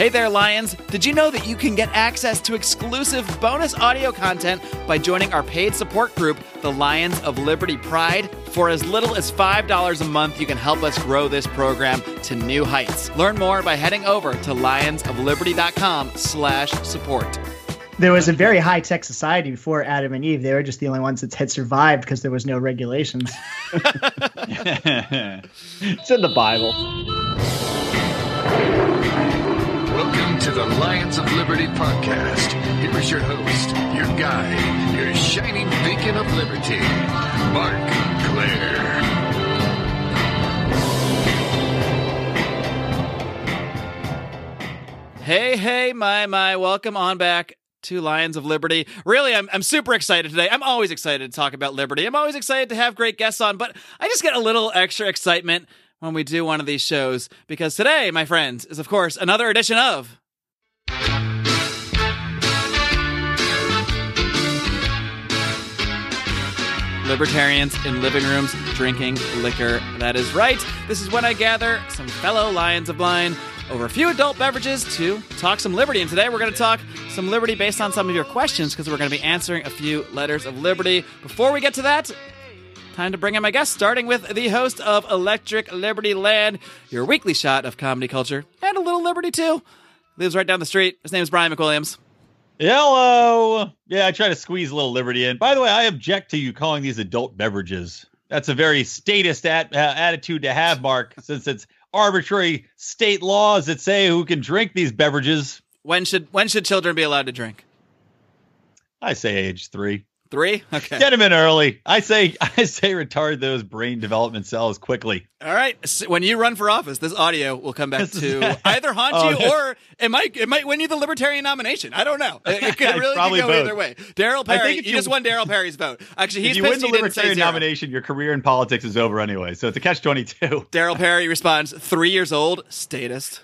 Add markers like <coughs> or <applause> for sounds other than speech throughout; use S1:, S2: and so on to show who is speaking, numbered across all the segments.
S1: Hey there, Lions! Did you know that you can get access to exclusive bonus audio content by joining our paid support group, the Lions of Liberty Pride? For as little as $5 a month, you can help us grow this program to new heights. Learn more by heading over to lionsofliberty.com slash support.
S2: There was a very high tech society before Adam and Eve. They were just the only ones that had survived because there was no regulations. <laughs> <laughs>
S3: it's in the Bible.
S4: Welcome to the Lions of Liberty podcast. Here is your host, your guide, your shining beacon of liberty, Marc Clair.
S1: Hey, hey, my, my, welcome on back to Lions of Liberty. Really, I'm, I'm super excited today. I'm always excited to talk about liberty. I'm always excited to have great guests on, but I just get a little extra excitement when we do one of these shows because today, my friends, is of course another edition of. Libertarians in living rooms drinking liquor. That is right. This is when I gather some fellow Lions of Blind over a few adult beverages to talk some liberty. And today we're going to talk some liberty based on some of your questions because we're going to be answering a few letters of liberty. Before we get to that, time to bring in my guest, starting with the host of Electric Liberty Land, your weekly shot of comedy culture and a little liberty too. Lives right down the street. His name is Brian McWilliams.
S5: Hello. Yeah, I try to squeeze a little liberty in. By the way, I object to you calling these adult beverages. That's a very statist at, uh, attitude to have, Marc, since it's arbitrary state laws that say who can drink these beverages.
S1: When should when should children be allowed to drink?
S5: I say age three.
S1: Three? Okay.
S5: Get them in early. I say <laughs> I say retard those brain development cells quickly.
S1: All right. So when you run for office, this audio will come back to <laughs> either haunt oh, you or it might it might win you the libertarian nomination. I don't know. It, it could <laughs> really could go both. either way. Darryl Perry, you, you, just won Darryl Perry's vote. Actually, he's
S5: if you win the libertarian nomination, your career in politics is over anyway. So it's a catch twenty two.
S1: Darryl Perry responds: three years old, statist.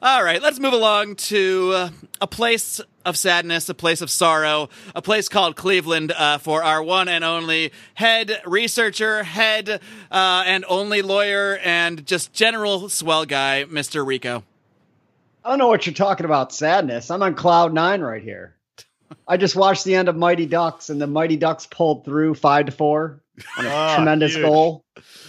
S1: All right, let's move along to uh, a place of sadness, a place of sorrow, a place called Cleveland uh, for our one and only head researcher, head uh, and only lawyer, and just general swell guy, Mr. Rico.
S3: I don't know what you're talking about, sadness. I'm on cloud nine right here. I just watched the end of Mighty Ducks, and the Mighty Ducks pulled through five to four on a oh, tremendous huge. goal.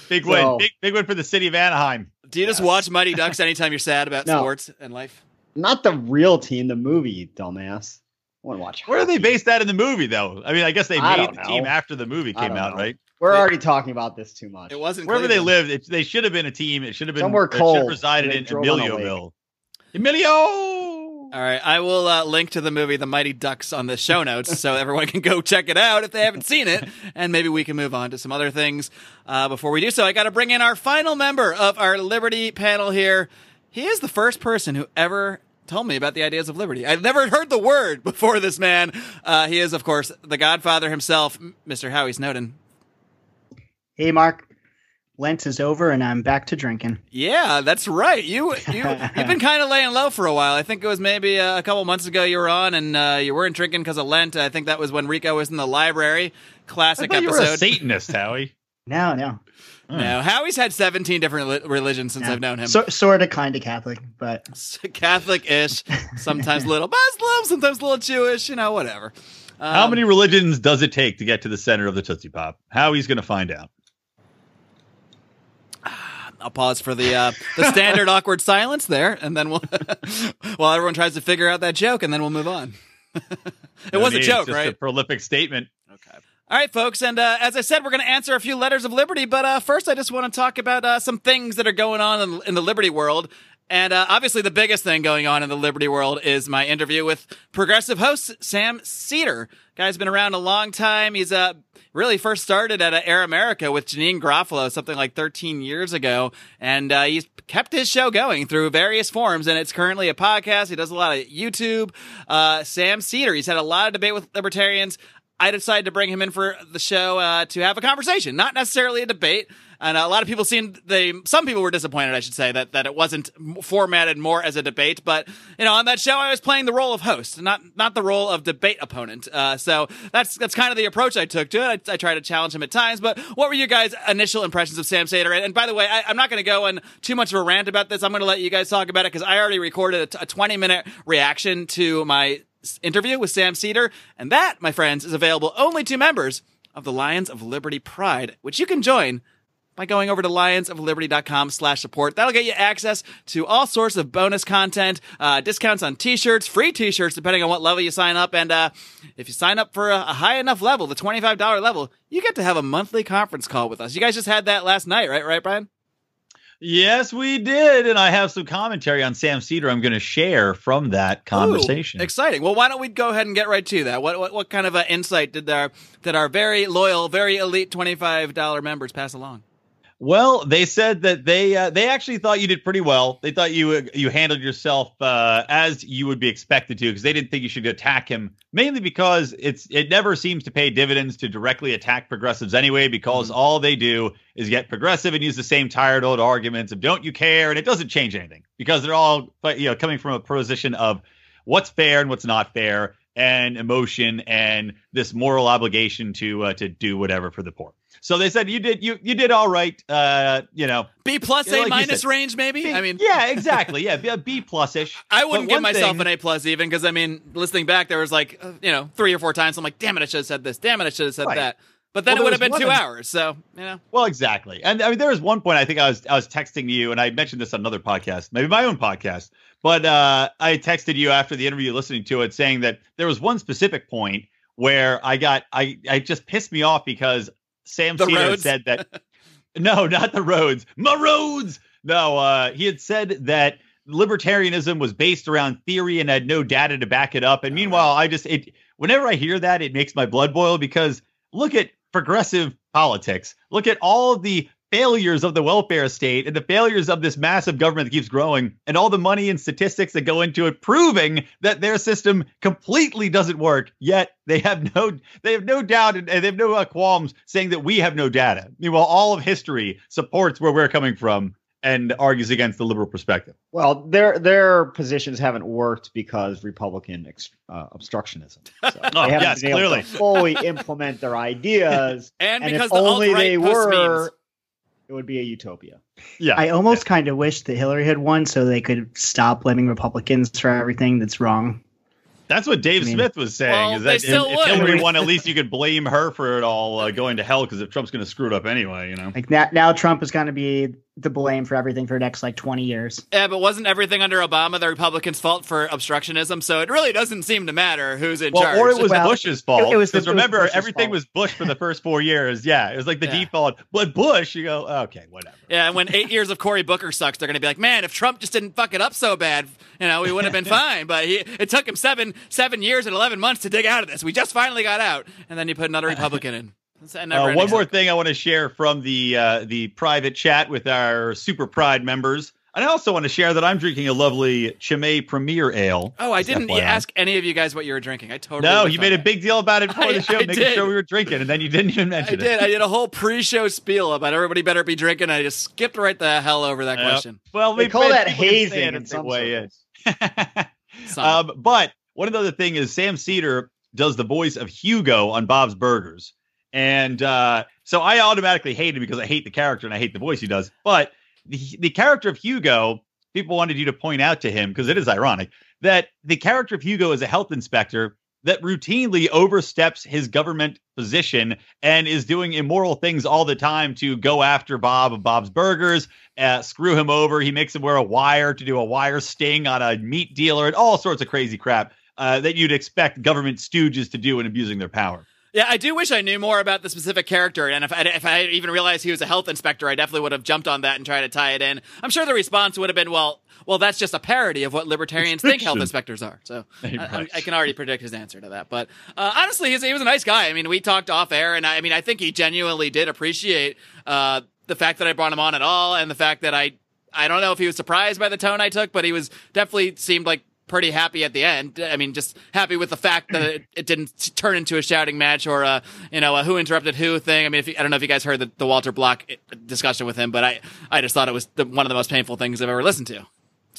S5: Big so, win, big big win for the city of Anaheim.
S1: Do you just watch Mighty Ducks <laughs> anytime you're sad about no, sports and life?
S3: Not the real team, the movie, dumbass. I want to watch.
S5: Where are they based that in the movie, though? I mean, I guess they made the know. team after the movie came out,
S3: know.
S5: right?
S3: We're already talking about this too much.
S1: It wasn't
S5: wherever
S1: Cleveland.
S5: they lived. It, they should have been a team. It should have been
S3: somewhere cold. Should have
S5: resided in Emilioville. Emilio.
S1: All right, I will uh, link to the movie The Mighty Ducks on the show notes so everyone can go check it out if they haven't seen it, and maybe we can move on to some other things. Uh, before we do so, I got to bring in our final member of our Liberty panel here. He is the first person who ever told me about the ideas of liberty. I've never heard the word <laughs> before this man. Uh, he is, of course, the godfather himself, Mr. Howie Snowdon.
S2: Hey, Marc. Lent is over and I'm back to drinking.
S1: Yeah, that's right. You you you've been <laughs> kind of laying low for a while. I think it was maybe a couple months ago you were on and uh, you weren't drinking because of Lent. I think that was when Rico was in the library. Classic episode. You were
S5: a Satanist, Howie. <laughs>
S2: no, no.
S1: No, Howie's had 17 different religions since yeah. I've known him.
S2: So, sort of, kind of Catholic, but <laughs>
S1: Catholic-ish. Sometimes a little Muslim, sometimes a little Jewish. You know, whatever.
S5: Um, How many religions does it take to get to the center of the Tootsie Pop? Howie's going to find out.
S1: I'll pause for the uh, the standard <laughs> awkward silence there, and then we'll <laughs> while everyone tries to figure out that joke, and then we'll move on. <laughs> it was a joke, right? A
S5: prolific statement.
S1: Okay. All right, folks, and uh, as I said, we're going to answer a few letters of liberty. But uh, first, I just want to talk about uh, some things that are going on in, in the liberty world. And uh, obviously, the biggest thing going on in the liberty world is my interview with progressive host Sam Seder. Guy's been around a long time. He's uh, really first started at Air America with Janeane Garofalo something like 13 years ago. And uh, he's kept his show going through various forms. And it's currently a podcast. He does a lot of YouTube. Uh, Sam Seder, he's had a lot of debate with libertarians. I decided to bring him in for the show uh, to have a conversation, not necessarily a debate. And a lot of people seemed they some people were disappointed, I should say, that that it wasn't formatted more as a debate. But you know, on that show, I was playing the role of host, not not the role of debate opponent. Uh, so that's that's kind of the approach I took to it. I, I tried to challenge him at times. But what were your guys' initial impressions of Sam Seder? And, and by the way, I, I'm not going to go on too much of a rant about this. I'm going to let you guys talk about it because I already recorded a, t- a 20 minute reaction to my interview with Sam Seder, and that, my friends, is available only to members of the Lions of Liberty Pride, which you can join by going over to lionsofliberty.com slash support. That'll get you access to all sorts of bonus content, uh, discounts on t-shirts, free t-shirts, depending on what level you sign up. And, uh, if you sign up for a, high enough level, the $25 level, you get to have a monthly conference call with us. You guys just had that last night, right? Right, Brian?
S5: Yes, we did, and I have some commentary on Sam Seder. I'm going to share from that conversation.
S1: Ooh, exciting. Well, why don't we go ahead and get right to that? What what, what kind of uh, insight did our did our very loyal, very elite twenty five dollar members pass along?
S5: Well, they said that they uh, they actually thought you did pretty well. They thought you you handled yourself uh, as you would be expected to because they didn't think you should attack him. Mainly because it's it never seems to pay dividends to directly attack progressives anyway. Because
S1: Mm-hmm.
S5: all they do is get progressive and use the same tired old arguments of "don't you care" and it doesn't change anything because they're all but you know coming from a position of what's fair and what's not fair and emotion and this moral obligation to uh, to do whatever for the poor. So they said you did you you did all right. Uh, you know,
S1: B plus, A
S5: like
S1: minus range, maybe. I mean,
S5: yeah, <laughs> exactly. Yeah, B- B plus ish.
S1: I wouldn't give myself an A plus even because I mean, listening back, there was like uh, you know three or four times I'm like, damn it, I should have said this. Damn it, I should have said
S5: Right.
S1: that. But then
S5: Well,
S1: it would have been two hours. So you know,
S5: Well, exactly. And I mean, there was one point I think I was I was texting you, and I mentioned this on another podcast, maybe my own podcast. But uh, I texted you after the interview, listening to it, saying that there was one specific point where I got I I just pissed me off because Sam
S1: The
S5: Cedar
S1: roads?
S5: said that <laughs> no, not the roads, my roads. No, uh, he had said that libertarianism was based around theory and had no data to back it up. And meanwhile, I just it whenever I hear that, it makes my blood boil because look at progressive politics. Look at all the failures of the welfare state and the failures of this massive government that keeps growing and all the money and statistics that go into it proving that their system completely doesn't work yet they have no they have no doubt and and they have no uh, qualms saying that we have no data meanwhile all of history supports where we're coming from and argues against the liberal perspective
S3: Well, their their positions haven't worked because Republican ex, uh, obstructionism. So <laughs>
S5: Oh,
S3: they haven't
S5: yes,
S3: been able
S5: clearly.
S3: to fully implement their ideas. <laughs>
S1: and,
S3: and
S1: because
S3: if
S1: the
S3: only they
S1: posts
S3: were,
S1: memes.
S3: It would be a utopia.
S5: yeah
S2: I almost kind of wish that Hillary had won so they could stop blaming Republicans for everything that's wrong.
S5: That's what Dave
S2: I mean-
S5: Smith was saying.
S1: Well,
S5: is that if,
S1: still
S5: if
S1: would.
S5: Hillary won, at <laughs> least you could blame her for it all uh, going to hell. Because if Trump's going to screw it up anyway, you know.
S2: Like now, now Trump is going to be the blame for everything for the next like 20 years.
S1: Yeah, but wasn't everything under Obama the Republicans' fault for obstructionism? So it really doesn't seem to matter who's in
S5: Well,
S1: charge.
S5: or it was
S2: Well,
S5: Bush's fault.
S2: it was the-
S5: Because
S2: it was
S5: remember,
S2: Bush's
S5: everything
S2: fault.
S5: was Bush for the first four years. Yeah, it was like the
S1: Yeah.
S5: default. But Bush, you go, okay, whatever.
S1: yeah, and when eight years of Cory Booker sucks, they're going to be like, man, if Trump just didn't fuck it up so bad, you know, we would have been <laughs> fine. But he, it took him seven seven years and eleven months to dig out of this. We just finally got out, and then you put another <laughs> Republican in. It's a
S5: Uh, one more thing I want to share from the uh, the private chat with our Super Pride members. And I also want to share that I'm drinking a lovely Chimay Premier Ale.
S1: Oh, I didn't
S5: FYI.
S1: ask any of you guys what you were drinking. I totally
S5: No, you
S1: on
S5: made a big deal about it before <laughs>
S1: I-
S5: the show,
S1: I
S5: making
S1: did.
S5: sure we were drinking, and then you didn't even mention
S1: I
S5: it.
S1: I did. I did a whole pre-show spiel about everybody better be drinking. I just skipped right the hell over that
S5: Yep.
S1: question.
S5: Well, we-
S3: call that
S5: can say
S3: hazing
S5: it
S3: in <laughs> some
S5: weigh in.
S3: circles.
S5: Um, but one of the other thing is Sam Seder does the voice of Hugo on Bob's Burgers, and uh, so I automatically hate him because I hate the character and I hate the voice he does. But the the character of Hugo, people wanted you to point out to him because it is ironic that the character of Hugo is a health inspector that routinely oversteps his government position and is doing immoral things all the time to go after Bob of Bob's Burgers, uh, screw him over. He makes him wear a wire to do a wire sting on a meat dealer and all sorts of crazy crap uh, that you'd expect government stooges to do in abusing their power.
S1: Yeah, I do wish I knew more about the specific character, and if I, if I even realized he was a health inspector, I definitely would have jumped on that and tried to tie it in. I'm sure the response would have been, "Well, well, that's just a parody of what libertarians think health inspectors are." So <laughs> I, I, I can already predict his answer to that. But uh, honestly, he's, he was a nice guy. I mean, we talked off air, and I, I mean, I think he genuinely did appreciate uh, the fact that I brought him on at all, and the fact that I I don't know if he was surprised by the tone I took, but he was definitely seemed like pretty happy at the end. I mean, just happy with the fact that it, it didn't turn into a shouting match or a you know a who interrupted who thing. I mean, if you, I don't know if you guys heard the, the Walter Block eh, discussion with him, but I I just thought it was the, one of the most painful things I've ever listened to.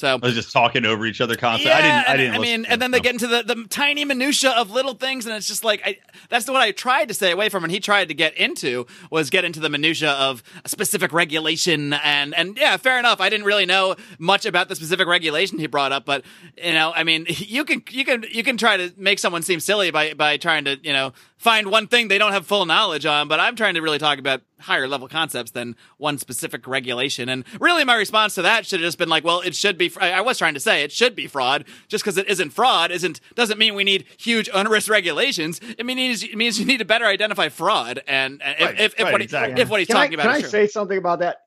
S1: So
S5: I was just talking over each other constantly. I didn't. I didn't.
S1: I mean, and then they get into the, the tiny minutia of little things, and it's just like I, that's what I tried to stay away from, and he tried to get into was get into the minutia of a specific regulation, and and yeah, fair enough. I didn't really know much about the specific regulation he brought up, but you know, I mean, <laughs> you can you can you can try to make someone seem silly by by trying to you know find one thing they don't have full knowledge on, but I'm trying to really talk about higher level concepts than one specific regulation. And really, my response to that should have just been like, well, it should be. I I was trying to say it should be fraud. Just because it isn't fraud isn't doesn't mean we need huge onerous regulations. It means it means you need to better identify fraud. And, and if,
S5: Right,
S1: if, if
S5: right,
S1: what he,
S5: exactly.
S1: if what he's
S3: Can I,
S1: talking
S3: can
S1: about
S3: I
S1: is true.
S3: say something about that?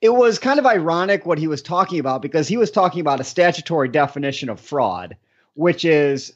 S3: It was kind of ironic what he was talking about because he was talking about a statutory definition of fraud, which is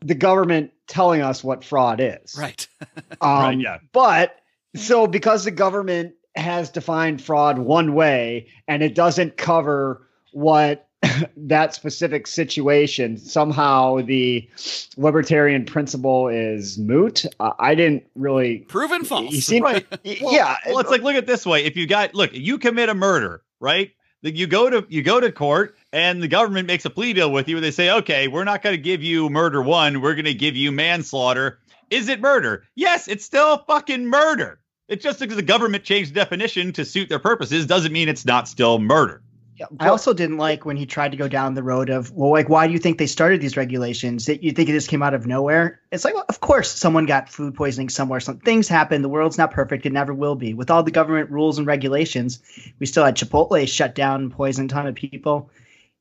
S3: the government telling us what fraud is.
S1: right. <laughs>
S3: Um,
S5: Right, yeah.
S3: But so because the government has defined fraud one way and it doesn't cover what <laughs> that specific situation, somehow the libertarian principle is moot. Uh, I didn't really.
S1: Proven false.
S3: You seem
S5: Right. <laughs>
S3: y-
S5: Well,
S3: yeah.
S5: Well, it's like look at this way: if you got look, you commit a murder, right? Then You go to you go to court, and the government makes a plea deal with you. Where they say, okay, we're not going to give you murder one, we're going to give you manslaughter. Is it murder? Yes, it's still fucking murder. It's just because the government changed the definition to suit their purposes doesn't mean it's not still murder.
S3: yeah,
S2: I also didn't like when he tried to go down the road of, well, like, why do you think they started these regulations? That you think it just came out of nowhere? It's like, well, of course, someone got food poisoning somewhere. Some things happen. The world's not perfect. It never will be. With all the government rules and regulations, we still had Chipotle shut down and poison a ton of people.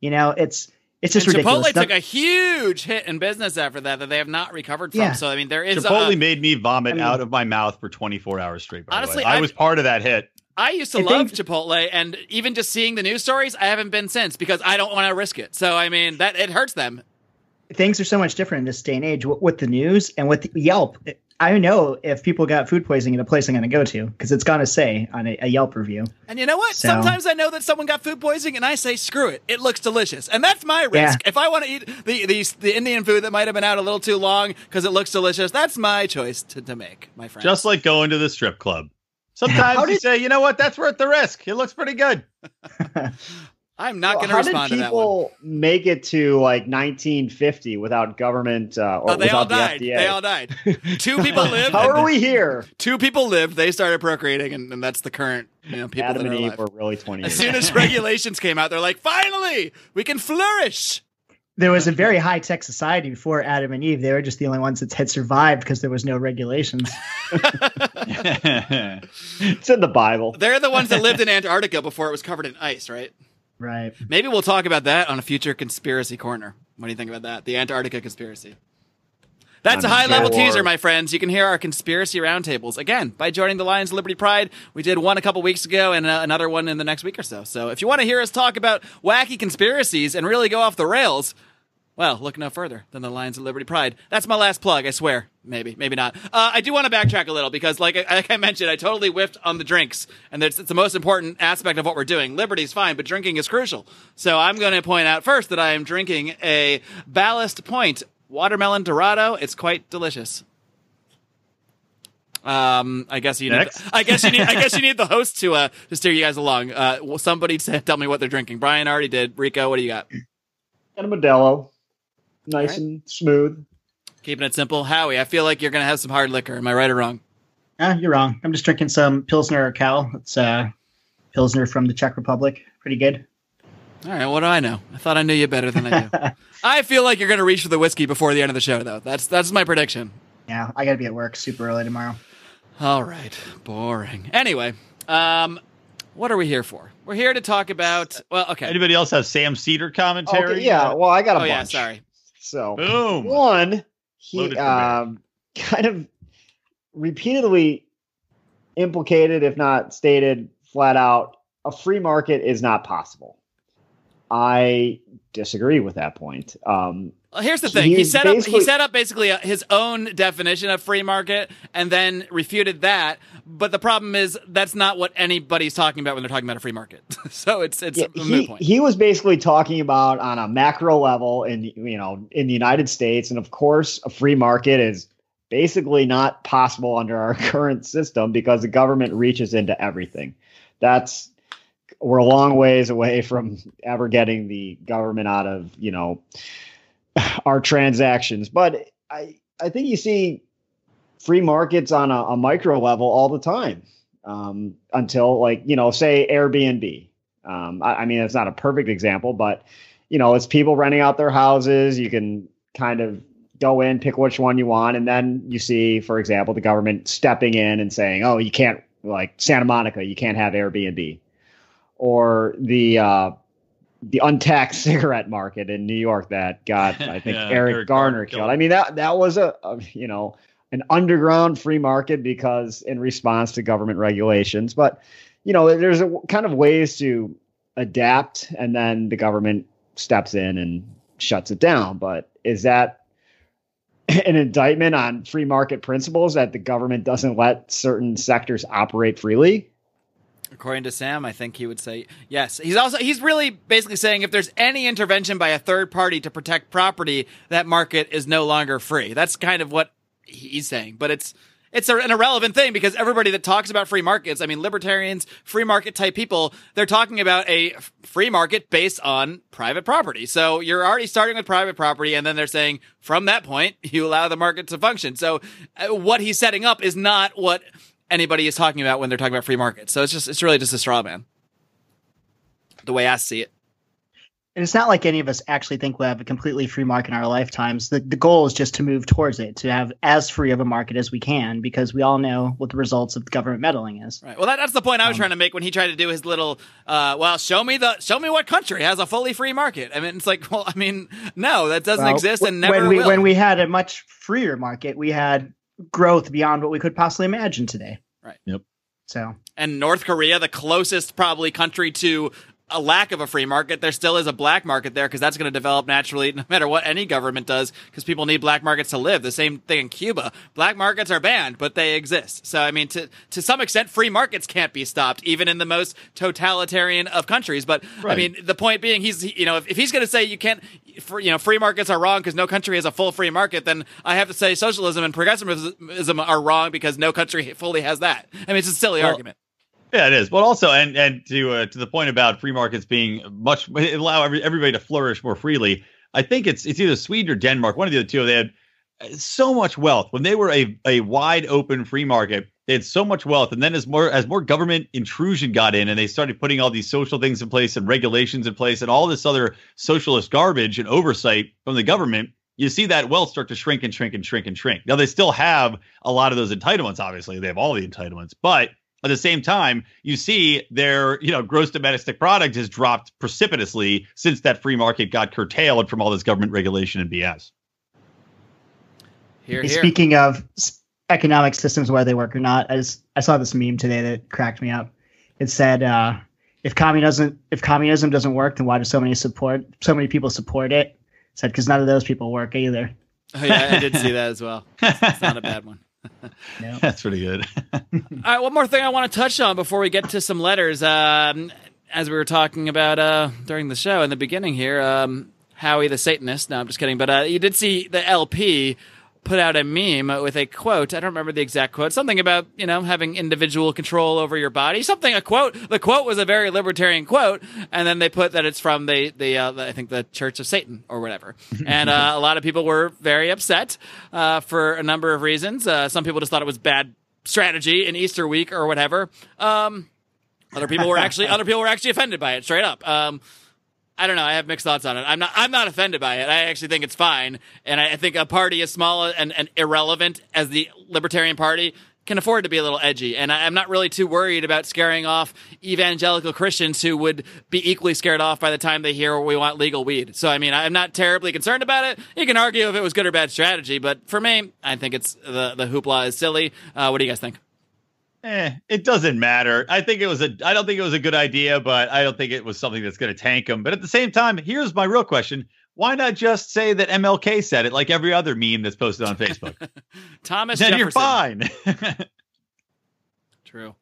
S2: You know, it's it's just
S1: and
S2: ridiculous.
S1: Chipotle took a huge hit in business after that that they have not recovered from.
S2: Yeah.
S1: So I mean, there is
S5: Chipotle
S1: a,
S5: made me vomit
S2: I mean-
S5: out of my mouth for 24 hours straight. By
S1: Honestly,
S5: the way. I
S1: I-
S5: was part of that hit.
S1: I used to
S2: I
S1: love
S2: think-
S1: Chipotle, and even just seeing the news stories, I haven't been since because I don't want to risk it. So I mean, that it hurts them.
S2: things are so much different in this day and age with, with the news and with Yelp. I know if people got food poisoning at a place I'm going to go to because it's going to say on a, a Yelp review.
S1: And you know what?
S2: So-
S1: Sometimes I know that someone got food poisoning, and I say, "Screw it! It looks delicious," and that's my
S2: Yeah.
S1: risk. If I want to eat the, the the Indian food that might have been out a little too long because it looks delicious, that's my choice to, to make, my friend.
S5: Just like going to the strip club. Sometimes you
S3: did-
S5: say, you know what, that's worth the risk. It looks pretty good. <laughs>
S1: I'm not
S3: Well,
S1: going to
S3: how
S1: respond
S3: did
S1: to that one.
S3: people make it to like 1950 without government uh, or
S1: Oh, they all
S3: without
S1: died.
S3: the FDA?
S1: They all died. <laughs> Two people lived.
S3: How are we here?
S1: Two people lived. They started procreating, and, and that's the current you know people
S3: Adam
S1: that are
S3: and Eve
S1: alive.
S3: were really 20
S1: As soon as <laughs> regulations came out, they're like, "Finally, we can flourish."
S2: There was a very high tech society before Adam and Eve. They were just the only ones that had survived because there was no regulations. <laughs>
S3: it's in the Bible.
S1: They're the ones that lived in Antarctica before it was covered in ice, right?
S2: Right.
S1: Maybe we'll talk about that on a future conspiracy corner. What do you think about that? The Antarctica conspiracy. That's a
S3: I'm
S1: high level teaser, my friends. You can hear our conspiracy roundtables again by joining the Lions of Liberty Pride. We did one a couple weeks ago and uh, another one in the next week or so. So if you want to hear us talk about wacky conspiracies and really go off the rails, well, look no further than the Lions of Liberty Pride. That's my last plug, I swear. Maybe, maybe not. Uh, I do want to backtrack a little because, like, I- like I mentioned, I totally whiffed on the drinks, and it's, it's the most important aspect of what we're doing. Liberty's fine, but drinking is crucial. So I'm going to point out first that I am drinking a Ballast Point watermelon Dorado. It's quite delicious. Um, I guess you need.
S5: Next.
S1: I guess you need. I guess you need the host to uh to steer you guys along. Uh, well, somebody say, <laughs> tell me what they're drinking. Brian already did. Rico, what do you got?
S3: And a Modelo. Nice
S1: Alright.
S3: and smooth.
S1: Keeping it simple, Howie. I feel like you're gonna have some hard liquor. Am I right or wrong?
S2: Ah, you're wrong. I'm just drinking some Pilsner Urquell. It's uh, Pilsner from the Czech Republic. Pretty good.
S1: All right. What do I know? I thought I knew you better than I do. <laughs> I feel like you're gonna reach for the whiskey before the end of the show, though. That's that's my prediction.
S2: Yeah, I got to be at work super early tomorrow.
S1: All right. Boring. Anyway, um, what are we here for? We're here to talk about. Well, okay.
S5: Anybody else have Sam Seder commentary?
S3: Okay, yeah. Well, I got a
S1: Oh
S3: bunch.
S1: yeah. Sorry.
S3: So
S5: Boom.
S3: one, he
S5: Loaded for bear.
S3: um, kind of repeatedly implicated, if not stated flat out, a free market is not possible. I disagree with that point. Um,
S1: here's the thing. He set up he
S3: basically-
S1: set up basically a, his own definition of free market and then refuted that. But the problem is that's not what anybody's talking about when they're talking about a free market. <laughs> so it's it's
S3: yeah, he,
S1: point.
S3: he was basically talking about on a macro level in you know in the United States, and of course, a free market is basically not possible under our <laughs> current system because the government reaches into everything. That's we're a long ways away <laughs> from ever getting the government out of you know <sighs> our transactions, but I I think you see free markets on a, a micro level all the time um, until like you know say Airbnb. Um, I, I mean, it's not a perfect example, but you know, it's people renting out their houses. You can kind of go in, pick which one you want, and then you see, for example, the government stepping in and saying, "Oh, you can't like Santa Monica, you can't have Airbnb," or the uh, the untaxed <laughs> cigarette market in New York that got, I <laughs> think,
S5: Yeah,
S3: Eric,
S5: Eric
S3: Garner
S5: Garner
S3: killed.
S5: killed.
S3: I mean, that that was a, a you know an underground free market because in response to government regulations, but you know, there's a kind of ways to adapt, and then the government steps in and shuts it down. But is that <laughs> an indictment on free market principles that the government doesn't let certain sectors operate freely?
S1: According to Sam, I think he would say yes. He's also he's really basically saying if there's any intervention by a third party to protect property, that market is no longer free. That's kind of what he's saying. But it's it's an irrelevant thing because everybody that talks about free markets, I mean libertarians, free market type people, they're talking about a free market based on private property. So you're already starting with private property and then they're saying from that point you allow the market to function. So uh, what he's setting up is not what anybody is talking about when they're talking about free markets. So it's just it's really just a straw man. The way I see it.
S2: And it's not like any of us actually think we'll have a completely free market in our lifetimes. The, the goal is just to move towards it, to have as free of a market as we can, because we all know what the results of government meddling is.
S1: Right. Well, that, that's the point I was
S2: Um,
S1: trying to make when he tried to do his little. Uh, well, show me the show me what country has a fully free market. I mean, it's like, <laughs> well, I mean, no, that doesn't
S2: Well,
S1: exist and never
S2: when we
S1: will.
S2: when we had a much freer market, we had growth beyond what we could possibly imagine today.
S1: Right.
S5: Yep.
S2: So
S1: and North Korea, the closest probably country to a lack of a free market, there still is a black market there because that's going to develop naturally no matter what any government does because people need black markets to live. The same thing in Cuba. Black markets are banned, but they exist. So, I mean, to, to some extent, free markets can't be stopped, even in the most totalitarian of countries. But, I mean, the point being, he's, you know, if, if he's going to say you can't, for, you know, free markets are wrong because no country has a full free market, then I have to say socialism and progressivism are wrong because no country fully has that. I mean, it's a silly
S5: Well,
S1: argument.
S5: Yeah, it is. But also, and and to uh, to the point about free markets being much allow every, everybody to flourish more freely. I think it's it's either Sweden or Denmark, one of the other two. They had uh, so much wealth when they were a a wide open free market. They had so much wealth, and then as more as more government intrusion got in, and they started putting all these social things in place and regulations in place, and all this other socialist garbage and oversight from the government, you see that wealth start to shrink and shrink and shrink and shrink. Now they still have a lot of those entitlements. Obviously, they have all the entitlements, but at the same time, you see their you know gross domestic product has dropped precipitously since that free market got curtailed from all this government regulation and BS.
S1: Here, here.
S2: speaking of economic systems, whether they work or not, I, just, I saw this meme today that cracked me up. It said, uh, "If communism if communism doesn't work, then why do so many support so many people support it?" It said because none of those people work either.
S1: Oh, yeah, I did see that as well. It's not a bad one.
S2: No. <laughs>
S5: That's pretty good. <laughs>
S1: All right, one more thing I want to touch on before we get to some letters. Um, as we were talking about uh, during the show in the beginning here, um, Howie the Satanist. No, I'm just kidding. But uh, you did see the LP put out a meme with a quote. I don't remember the exact quote. Something about you know having individual control over your body. Something a quote. The quote was a very libertarian quote, and then they put that it's from the the, uh, the I think the Church of Satan or whatever. <laughs> And uh, a lot of people were very upset uh, for a number of reasons. Uh, some people just thought it was bad strategy in Easter week or whatever. Um, other people were actually <laughs> other people were actually offended by it straight up. Um, I don't know. I have mixed thoughts on it. I'm not. I'm not offended by it. I actually think it's fine, and I, I think a party as small and, and irrelevant as the Libertarian Party can afford to be a little edgy. And I, I'm not really too worried about scaring off evangelical Christians who would be equally scared off by the time they hear we want legal weed. So I mean, I'm not terribly concerned about it. You can argue if it was good or bad strategy, but for me, I think it's the the hoopla is silly. Uh, what do you guys think?
S5: Eh, it doesn't matter. I think it was a. I don't think it was a good idea, but I don't think it was something that's going to tank him. But at the same time, here's my real question: Why not just say that MLK said it, like every other meme that's posted on Facebook? <laughs>
S1: Thomas
S5: then
S1: Jefferson.
S5: you're fine. <laughs>
S1: True.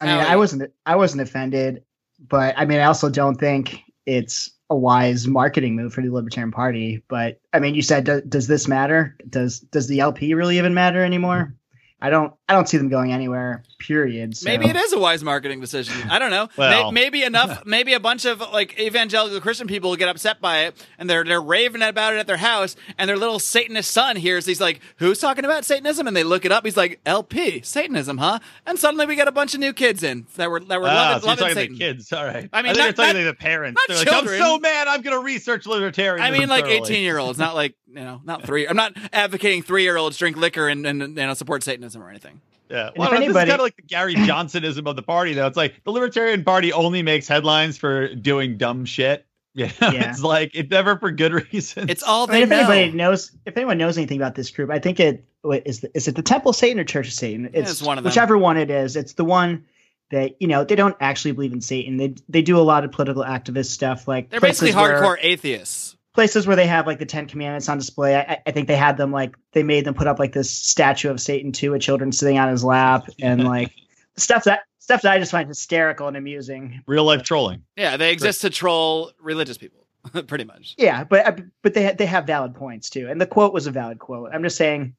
S2: I mean, I wasn't I wasn't offended, but I mean, I also don't think it's a wise marketing move for the Libertarian Party. But I mean, you said, do, does this matter? Does does the LP really even matter anymore? I don't I don't see them going anywhere. Period. So.
S1: Maybe it is a wise marketing decision. I don't know.
S5: Well-
S1: May- maybe <laughs> enough. Maybe a bunch of like evangelical Christian people will get upset by it, and they're they're raving about it at their house, and their little Satanist son hears. He's like, "Who's talking about Satanism?" And they look it up. He's like, "LP Satanism, huh?" And suddenly we get a bunch of new kids in that were that were
S5: ah,
S1: loving,
S5: so
S1: loving
S5: talking
S1: Satan.
S5: to the kids. All right.
S1: I mean,
S5: I think
S1: not-
S5: you're talking
S1: not-
S5: to the parents.
S1: not
S5: They're like, I'm so mad. I'm going to research libertarianism.
S1: I mean, like eighteen year olds, not like you know, not three. I'm not advocating three year olds drink liquor and, and you know support Satanism or anything.
S5: Yeah.
S2: if
S5: Well, I don't this is kind of like the Gary Johnsonism of the party, though. It's like the Libertarian Party only makes headlines for doing dumb shit. <laughs> Yeah.
S2: Yeah.
S5: it's like it's never for good <laughs> reasons.
S1: It's all
S2: I
S1: they
S2: mean, if anybody knows, if anyone knows anything about this group, I think it what is the, is it the Temple of Satan or Church of Satan?
S1: it's one of them.
S2: whichever one it is. It's the one that you know they don't actually believe in Satan. They they do a lot of political activist stuff, like
S1: They're
S2: places
S1: basically
S2: where-
S1: hardcore atheists.
S2: Places where they have like the Ten Commandments on display. I, I think they had them like they made them put up like this statue of Satan too, with children sitting on his lap, and like stuff that stuff that I just find hysterical and amusing.
S5: real life trolling.
S1: Yeah, they exist to troll religious people, <laughs> pretty much.
S2: Yeah, but uh, but they they have valid points too, and the quote was a valid quote. I'm just saying,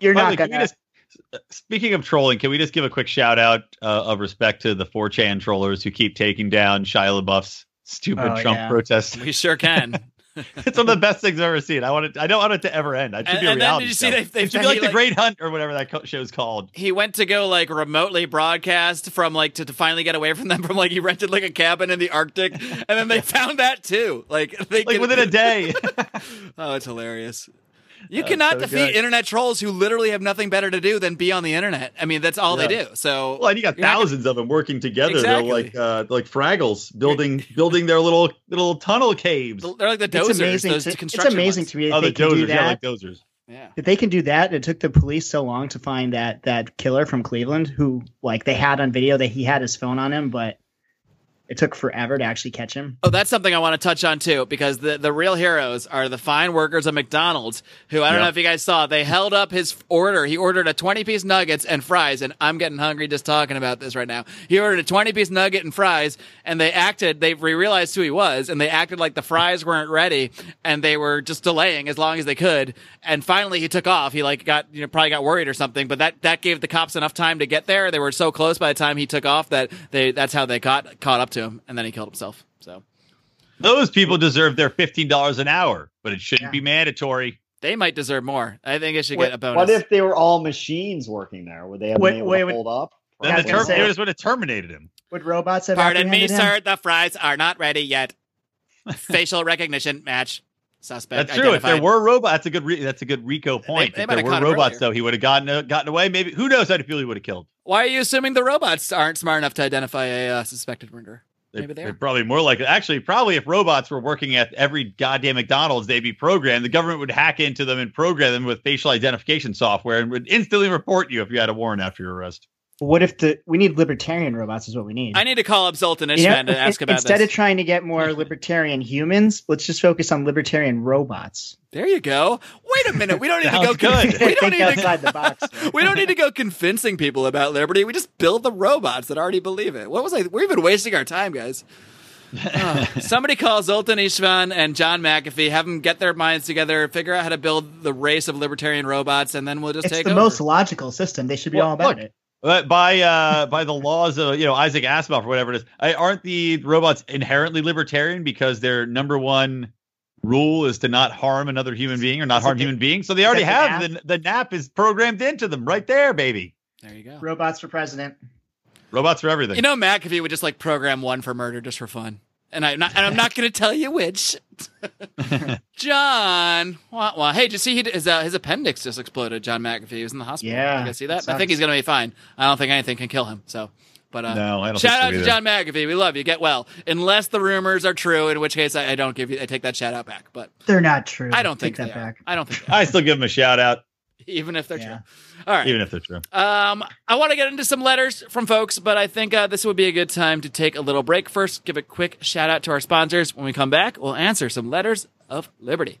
S2: you're
S5: By
S2: not
S5: way, can we
S2: gonna.
S5: just- speaking of trolling, can we just give a quick shout out uh, of respect to the 4chan trollers who keep taking down Shia LaBeouf's stupid
S2: Oh,
S5: Trump
S2: yeah.
S5: protest?
S1: We sure can. <laughs>
S5: it's one of the best things I've ever seen. I want it. I don't want it to ever end. It should
S1: and
S5: be a
S1: and then
S5: reality
S1: did you see
S5: show.
S1: they, they
S5: it should be like the
S1: like,
S5: Great Hunt or whatever that co- show's called.
S1: he went to go like remotely broadcast from like to, to finally get away from them from like he rented like a cabin in the Arctic and then they <laughs> found that too. Like they
S5: Like
S1: could-
S5: within a <laughs> day.
S1: oh, it's hilarious. You
S5: That's
S1: cannot
S5: so
S1: defeat
S5: good.
S1: internet trolls who literally have nothing better to do than be on the internet. I mean, that's all they do. So
S5: well, and you got
S1: you're not gonna-
S5: thousands of them working together.
S1: Exactly.
S5: They're like uh, like Fraggles building building their little little tunnel caves.
S1: They're like the
S2: Doozers.
S1: It's
S2: amazing.
S1: those
S2: To, it's amazing
S1: ones.
S2: to me that
S5: Oh, the
S2: they can do
S5: Doozers, yeah, like Doozers.
S1: Yeah.
S2: If they can do that, it took the police so long to find that that killer from Cleveland, who like they had on video that he had his phone on him, but it took forever to actually catch him.
S1: Oh, that's something I want to touch on too, because the, the real heroes are the fine workers of McDonald's, who I don't
S5: Yeah.
S1: know if you guys saw. They held up his order. He ordered a 20 piece nuggets and fries, and I'm getting hungry just talking about this right now. He ordered a 20 piece nugget and fries, and they acted, they realized who he was, and they acted like the fries weren't ready, and they were just delaying as long as they could. And finally, he took off. He like got, you know, probably got worried or something, but that, that gave the cops enough time to get there. They were so close by the time he took off that they, that's how they got caught up to him, and then he killed himself. So.
S5: Those people deserve their fifteen dollars an hour, but it shouldn't
S2: Yeah.
S5: be mandatory.
S1: They might deserve more. I think it should
S3: What,
S1: get a bonus.
S3: what if they were all machines working there? Would they have
S2: Wait,
S3: been able
S2: wait,
S3: to
S2: wait.
S3: hold up?
S5: Then the
S2: was gonna
S5: term-
S2: say-
S5: it was when it terminated him.
S2: Would robots have
S1: Pardon me,
S2: apprehended him?
S1: sir. The fries are not ready yet. <laughs> Facial recognition match. Suspect.
S5: That's true. If there were robots, that's a good. Re- that's a good Rico point.
S1: they
S5: if there were robots,
S1: earlier.
S5: though, he would have gotten uh, gotten away. Maybe who knows how many people he would have killed.
S1: Why are you assuming the robots aren't smart enough to identify a uh, suspected murderer?
S5: They,
S1: Maybe they
S5: are
S1: are.
S5: probably more like actually probably if robots were working at every goddamn McDonald's, they'd be programmed. The government would hack into them and program them with facial identification software and would instantly report you if you had a warrant after your arrest.
S2: What if the we need libertarian robots? Is what we need.
S1: I need to call up Zoltan
S2: You know,
S1: Ishvan to ask about
S2: instead
S1: this.
S2: of trying to get more libertarian humans, let's just focus on libertarian robots.
S1: there you go. Wait a minute. We don't need to <laughs> go.
S5: Good.
S1: We don't need to.
S2: outside the box. <laughs>
S1: We don't need to go convincing people about liberty. We just build the robots that already believe it. What was I? We've been wasting our time, guys. <laughs> Oh, somebody call Zoltan Istvan and John McAfee, have them get their minds together, figure out how to build the race of libertarian robots, and then we'll just
S2: It's
S1: take
S2: the
S1: over.
S2: most logical system. They should be
S5: Well,
S2: all about
S5: look,
S2: it.
S5: But by uh, by the laws of you know Isaac Asimov or whatever it is, I, aren't the robots inherently libertarian because their number one rule is to not harm another human being or not
S2: Is
S5: harm
S2: the-
S5: human beings? So they already
S2: that
S5: have
S2: the
S5: the the nap is programmed into them right there, baby.
S1: There you go.
S2: Robots for president.
S5: Robots for everything.
S1: You know, McAfee would just like program one for murder just for fun. And I'm not, and I'm not going to tell you which. <laughs> John, wah, wah. hey, did you see he, his uh, his appendix just exploded? John McAfee he was in the hospital.
S2: Yeah,
S1: you guys see that?
S2: that
S1: I think he's going to be fine. I don't think anything can kill him. So, but uh,
S5: No, I don't
S1: Shout
S5: think so
S1: out to. John McAfee. We love you. Get well. Unless the rumors are true, in which case I, I don't give you. I take that shout out back. But
S2: They're not true.
S1: I don't think
S2: Take
S1: they
S2: that
S1: are.
S2: back.
S1: I don't think. <laughs>
S5: I still give him a shout out.
S1: Even if they're
S2: Yeah.
S1: true. All right.
S5: Even if they're true.
S1: Um, I want to get into some letters from folks, but I think uh, this would be a good time to take a little break first. Give a quick shout out to our sponsors. When we come back, we'll answer some letters of liberty.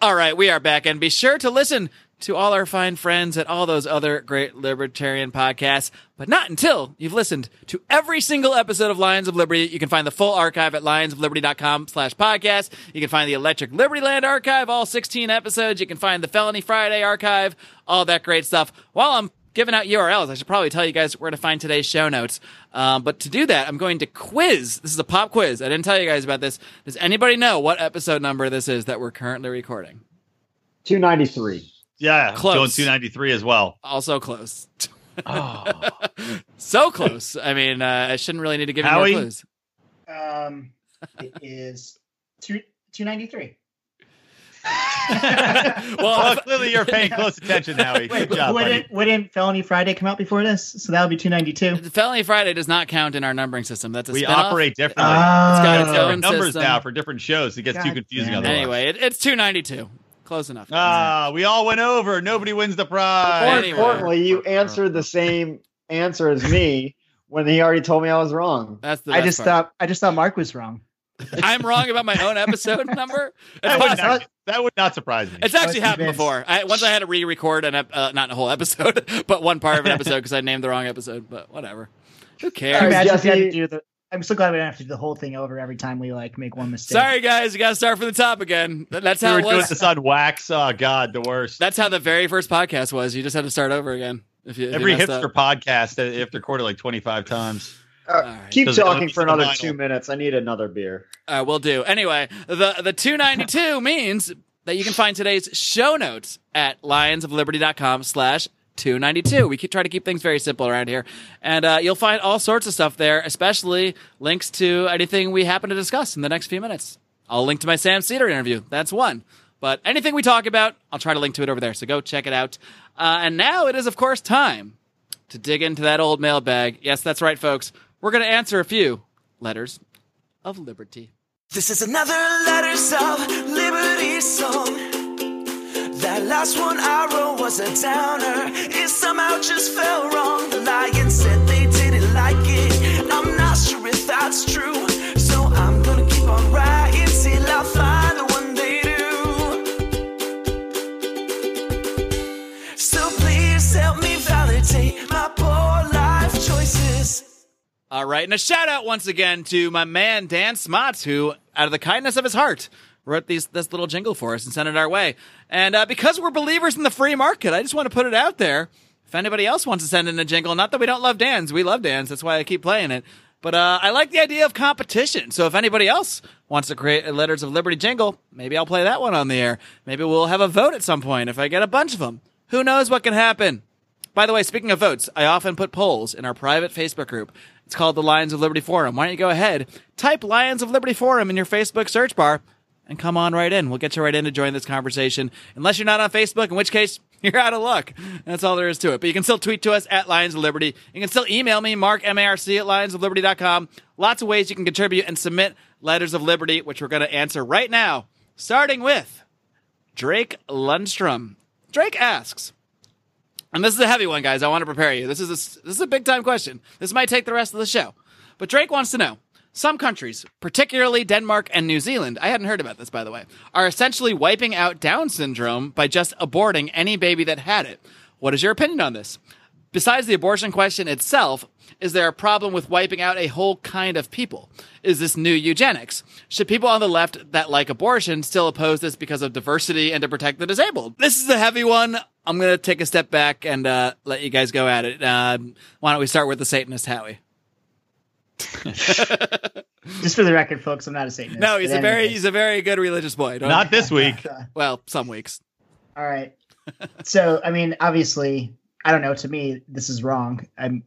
S1: All right, we are back, and be sure to listen to all our fine friends at all those other great libertarian podcasts, but not until you've listened to every single episode of Lions of Liberty. You can find the full archive at lionsofliberty.com slash podcast. You can find the Electric Liberty Land archive, all 16 episodes. You can find the Felony Friday archive, all that great stuff. While I'm giving out URLs, I should probably tell you guys where to find today's show notes. Um, but to do that, I'm going to quiz. This is a pop quiz. I didn't tell you guys about this. Does anybody know what episode number this is that we're currently recording?
S3: 293.
S5: Yeah,
S1: Close.
S5: going 293 as well.
S1: Also close.
S5: Oh. <laughs>
S1: so close. I mean, uh, I shouldn't really need to give you
S5: Howie?
S1: more clues.
S2: Um, it is two two ninety three. <laughs>
S1: well,
S5: well, clearly you're paying close attention, Howie. Good job, buddy.
S2: wouldn't wouldn't Felony Friday come out before this? So that would be two ninety two.
S1: the Felony Friday does not count in our numbering system. That's a
S5: We
S1: spin-off.
S5: operate differently.
S1: It's got its
S2: Oh.
S1: own
S5: numbers
S1: system.
S5: now for different shows. It gets too confusing
S2: damn
S5: otherwise.
S1: Anyway, it, it's 292. Close enough.
S5: Ah, we all went over. Nobody wins the prize.
S3: More
S1: Anyway.
S3: importantly, you answered the same answer as me when he already told me I was wrong.
S1: That's the
S2: I just
S1: part.
S2: thought I just thought Marc was wrong.
S1: I'm wrong about my own episode <laughs> number.
S5: That would, not, that would not surprise me.
S1: It's actually happened before. I, once I had to re-record an ep- uh, not a whole episode, <laughs> but one part of an episode because I named the wrong episode. But whatever. Who cares?
S3: All right,
S2: Imagine if we had to
S3: Jesse-
S2: do the. I'm so glad we don't have to do the whole thing over every time we like make one mistake.
S1: Sorry, guys. You got to start from the top again. Th- That's
S5: we
S1: how
S5: were
S1: it
S5: doing
S1: was.
S5: this on wax. Oh God, the worst.
S1: That's how the very first podcast was. You just had to start over again. If you, if
S5: Every
S1: you
S5: hipster
S1: up.
S5: podcast, uh, they have to record it like 25 times.
S1: All right.
S3: Keep talking for another two minutes. I need another beer.
S1: Uh, we'll do. Anyway, the the 292 <laughs> means that you can find today's show notes at lionsofliberty.com slash 292. We keep, try to keep things very simple around here. And uh, you'll find all sorts of stuff there, especially links to anything we happen to discuss in the next few minutes. I'll link to my Sam Seder interview. That's one. But anything we talk about, I'll try to link to it over there. So go check it out. Uh, and now it is, of course, time to dig into that old mailbag. Yes, that's right, folks. We're going to answer a few letters of liberty.
S6: This is another Letters of Liberty song. That last one I wrote was a downer. It somehow just fell wrong. The lion said they
S1: All right, and a shout out once again to my man Dan Smots, who, out of the kindness of his heart, wrote these this little jingle for us and sent it our way. And uh, because we're believers in the free market, I just want to put it out there. If anybody else wants to send in a jingle, not that we don't love Dan's, we love Dan's. That's why I keep playing it. But uh, I like the idea of competition. So if anybody else wants to create a Letters of Liberty jingle, maybe I'll play that one on the air. Maybe we'll have a vote at some point if I get a bunch of them. Who knows what can happen? By the way, speaking of votes, I often put polls in our private Facebook group. It's called the Lions of Liberty Forum. Why don't you go ahead, type Lions of Liberty Forum in your Facebook search bar, and come on right in. We'll get you right in to join this conversation. Unless you're not on Facebook, in which case <laughs> you're out of luck. That's all there is to it. But you can still tweet to us at Lions of Liberty. You can still email me, Marc, M-A-R-C, at lionsofliberty.com. Lots of ways you can contribute and submit letters of liberty, which we're going to answer right now, starting with Drake Lundstrom. Drake asks, And this is a heavy one, guys. I want to prepare you. This is a, this is a big time question. This might take the rest of the show. But Drake wants to know. Some countries, particularly Denmark and New Zealand, I hadn't heard about this by the way, are essentially wiping out Down syndrome by just aborting any baby that had it. What is your opinion on this? Besides the abortion question itself, is there a problem with wiping out a whole kind of people? Is this new eugenics? Should people on the left that like abortion still oppose this because of diversity and to protect the disabled? This is a heavy one. I'm going to take a step back and uh, let you guys go at it. Uh, why don't we start with the Satanist Howie? <laughs>
S2: Just for the record, folks, I'm not a Satanist.
S1: No, he's a very
S2: anyways.
S1: he's a very good religious boy. Don't-
S5: Not this week. <laughs>
S1: well, some weeks.
S2: All right. So, I mean, obviously, I don't know. To me, this is wrong. I'm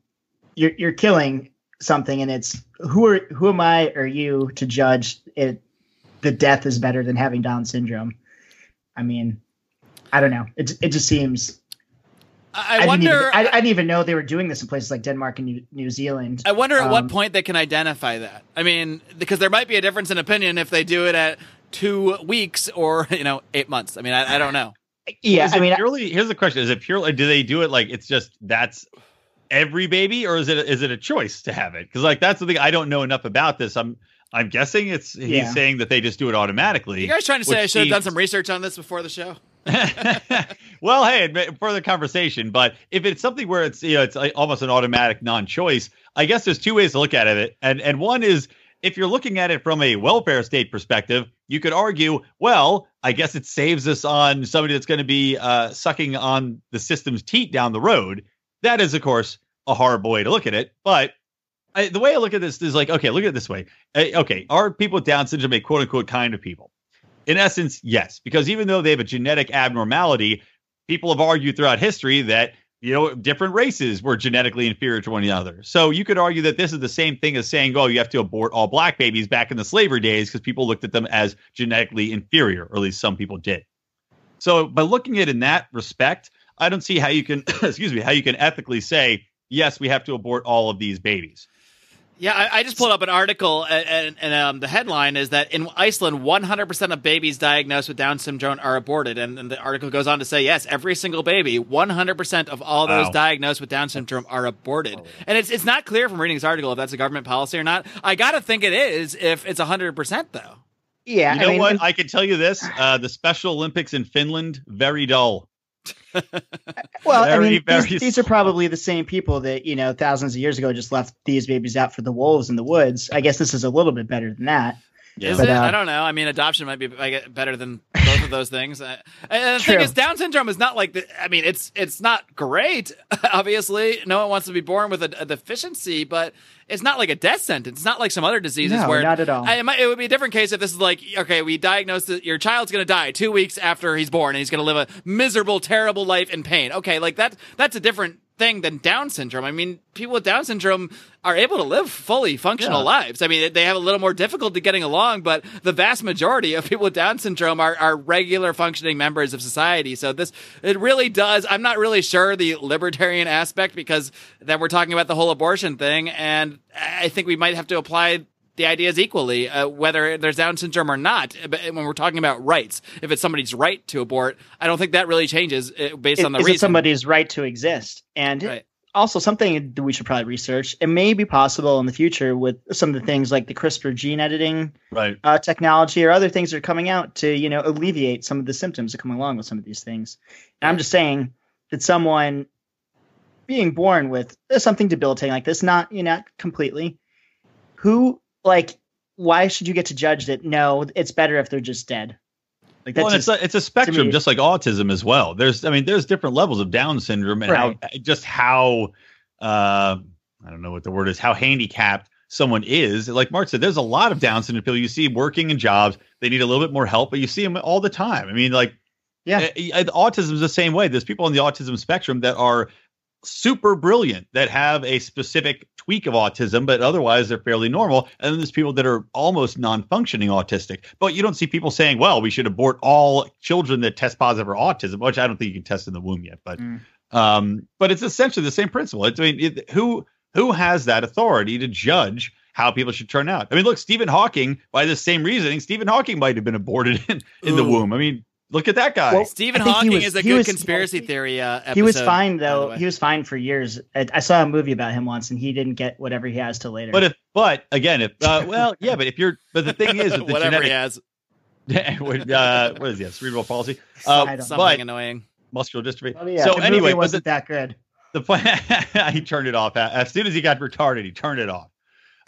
S2: you're you're killing something, and it's who are who am I or you to judge it? The death is better than having Down syndrome. I mean, I don't know. It it just seems.
S1: I, I
S2: didn't
S1: wonder.
S2: even, I, I didn't even know they were doing this in places like Denmark and New, New Zealand.
S1: I wonder at what
S2: Um,
S1: point they can identify that. I mean, because there might be a difference in opinion if they do it at two weeks or <laughs> you know eight months. I mean, I, I don't know.
S2: Yeah,
S5: Is
S2: I
S5: it
S2: mean,
S5: purely. Here's the question: Is it purely? Do they do it like it's just that's every baby, or is it is it a choice to have it? Because like that's the thing. I don't know enough about this. I'm I'm guessing it's he's
S2: Yeah.
S5: saying that they just do it automatically.
S1: You guys trying to say I should have done some research on this before the show? <laughs>
S5: well, hey, admit- further conversation. But if it's something where it's you know it's like almost an automatic non-choice, I guess there's two ways to look at it, and and one is if you're looking at it from a welfare state perspective, you could argue, well, I guess it saves us on somebody that's going to be uh, sucking on the system's teat down the road. That is, of course, a horrible way to look at it, but. I, the way I look at this is like, okay, look at it this way. Okay, are people with Down syndrome a quote unquote kind of people? In essence, yes, because even though they have a genetic abnormality, people have argued throughout history that you know different races were genetically inferior to one another. So you could argue that this is the same thing as saying, "Oh, you have to abort all black babies" back in the slavery days because people looked at them as genetically inferior, or at least some people did. So by looking at it in that respect, I don't see how you can, <coughs> excuse me, how you can ethically say, "Yes, we have to abort all of these babies."
S1: Yeah, I, I just pulled up an article, and, and, and um, the headline is that in Iceland, 100% of babies diagnosed with Down syndrome are aborted. And, and the article goes on to say, yes, every single baby, 100% of all those
S5: Wow.
S1: diagnosed with Down syndrome are aborted. And it's it's not clear from reading this article if that's a government policy or not. I got to think it is if it's 100%, though.
S2: yeah,
S5: You know
S2: I mean,
S5: what? I can tell you this: uh, the Special Olympics in Finland very dull. <laughs>
S2: Well,
S5: Very,
S2: I mean, these, these are probably the same people that you know thousands of years ago just left these babies out for the wolves in the woods. I guess this is a little bit better than that.
S1: Is
S2: But,
S1: it?
S2: uh,
S1: I don't know. I mean, adoption might be like, better than both of those things. Uh, and the thing is, Down syndrome is not like. The, I mean, it's it's not great. <laughs> Obviously, no one wants to be born with a, a deficiency, but it's not like a death sentence. It's not like some other diseases
S2: No,
S1: where
S2: not at all.
S1: I, it, might, it would be a different case if this is like, okay, we diagnose that your child's going to die two weeks after he's born, and he's going to live a miserable, terrible life in pain. Okay, like that. That's a different thing than Down syndrome. I mean, people with Down syndrome are able to live fully functional
S5: Yeah.
S1: lives. I mean, they have a little more difficulty getting along, but the vast majority of people with Down syndrome are, are regular functioning members of society. So this, it really does. I'm not really sure the libertarian aspect because then we're talking about the whole abortion thing. And I think we might have to apply the idea is equally, uh, whether there's Down syndrome or not. But when we're talking about rights, if it's somebody's right to abort, I don't think that really changes uh, based
S2: Is,
S1: on the
S2: is
S1: reason.
S2: it somebody's right to exist? And
S1: Right.
S2: also something that we should probably research. It may be possible in the future with some of the things like the CRISPR gene editing
S5: Right.
S2: uh, technology or other things that are coming out to you know alleviate some of the symptoms that come along with some of these things. And I'm just saying that someone being born with something debilitating like this, not you know not completely, who like why should you get to judge that? No, it's better if they're just dead. Like that's
S5: well, and it's a, it's a spectrum, just like autism as well. There's, I mean, there's different levels of Down syndrome and how just how uh, I don't know what the word is, how handicapped someone is. Like Mark said, there's a lot of Down syndrome people you see working in jobs. They need a little bit more help, but you see them all the time. I mean, like,
S2: Yeah.
S5: uh, uh, autism is the same way. There's people on the autism spectrum that are super brilliant that have a specific tweak of autism, but otherwise they're fairly normal. And then there's people that are almost non-functioning autistic. But you don't see people saying, "Well, we should abort all children that test positive for autism," which I don't think you can test in the womb yet. But,
S2: Mm.
S5: um, but it's essentially the same principle. It's, I mean, it, who who has that authority to judge? How people should turn out. I mean, look, Stephen Hawking, by the same reasoning, Stephen Hawking might have been aborted <laughs> in, in the womb. I mean, Look at that guy.
S2: Well,
S1: Stephen
S2: I think he
S1: Hawking
S2: was-
S1: is a good
S2: was-
S1: conspiracy theory uh, episode.
S2: he was fine though. He was fine for years. I, I saw a movie about him once, and he didn't get whatever he has till later.
S5: but if, but again, if, uh, well, yeah, but if you're, but the thing is, with the <laughs>
S1: whatever he
S5: genetic,
S1: has, <laughs>
S5: uh, what is he? have, Cerebral palsy, uh,
S2: I don't
S1: something
S5: but
S1: annoying.
S5: muscular dystrophy.
S3: Oh, yeah,
S5: so
S2: the
S5: anyway,
S2: movie wasn't
S5: the,
S2: that good.
S5: the <laughs> point he turned it off as soon as he got retarded. He turned it off.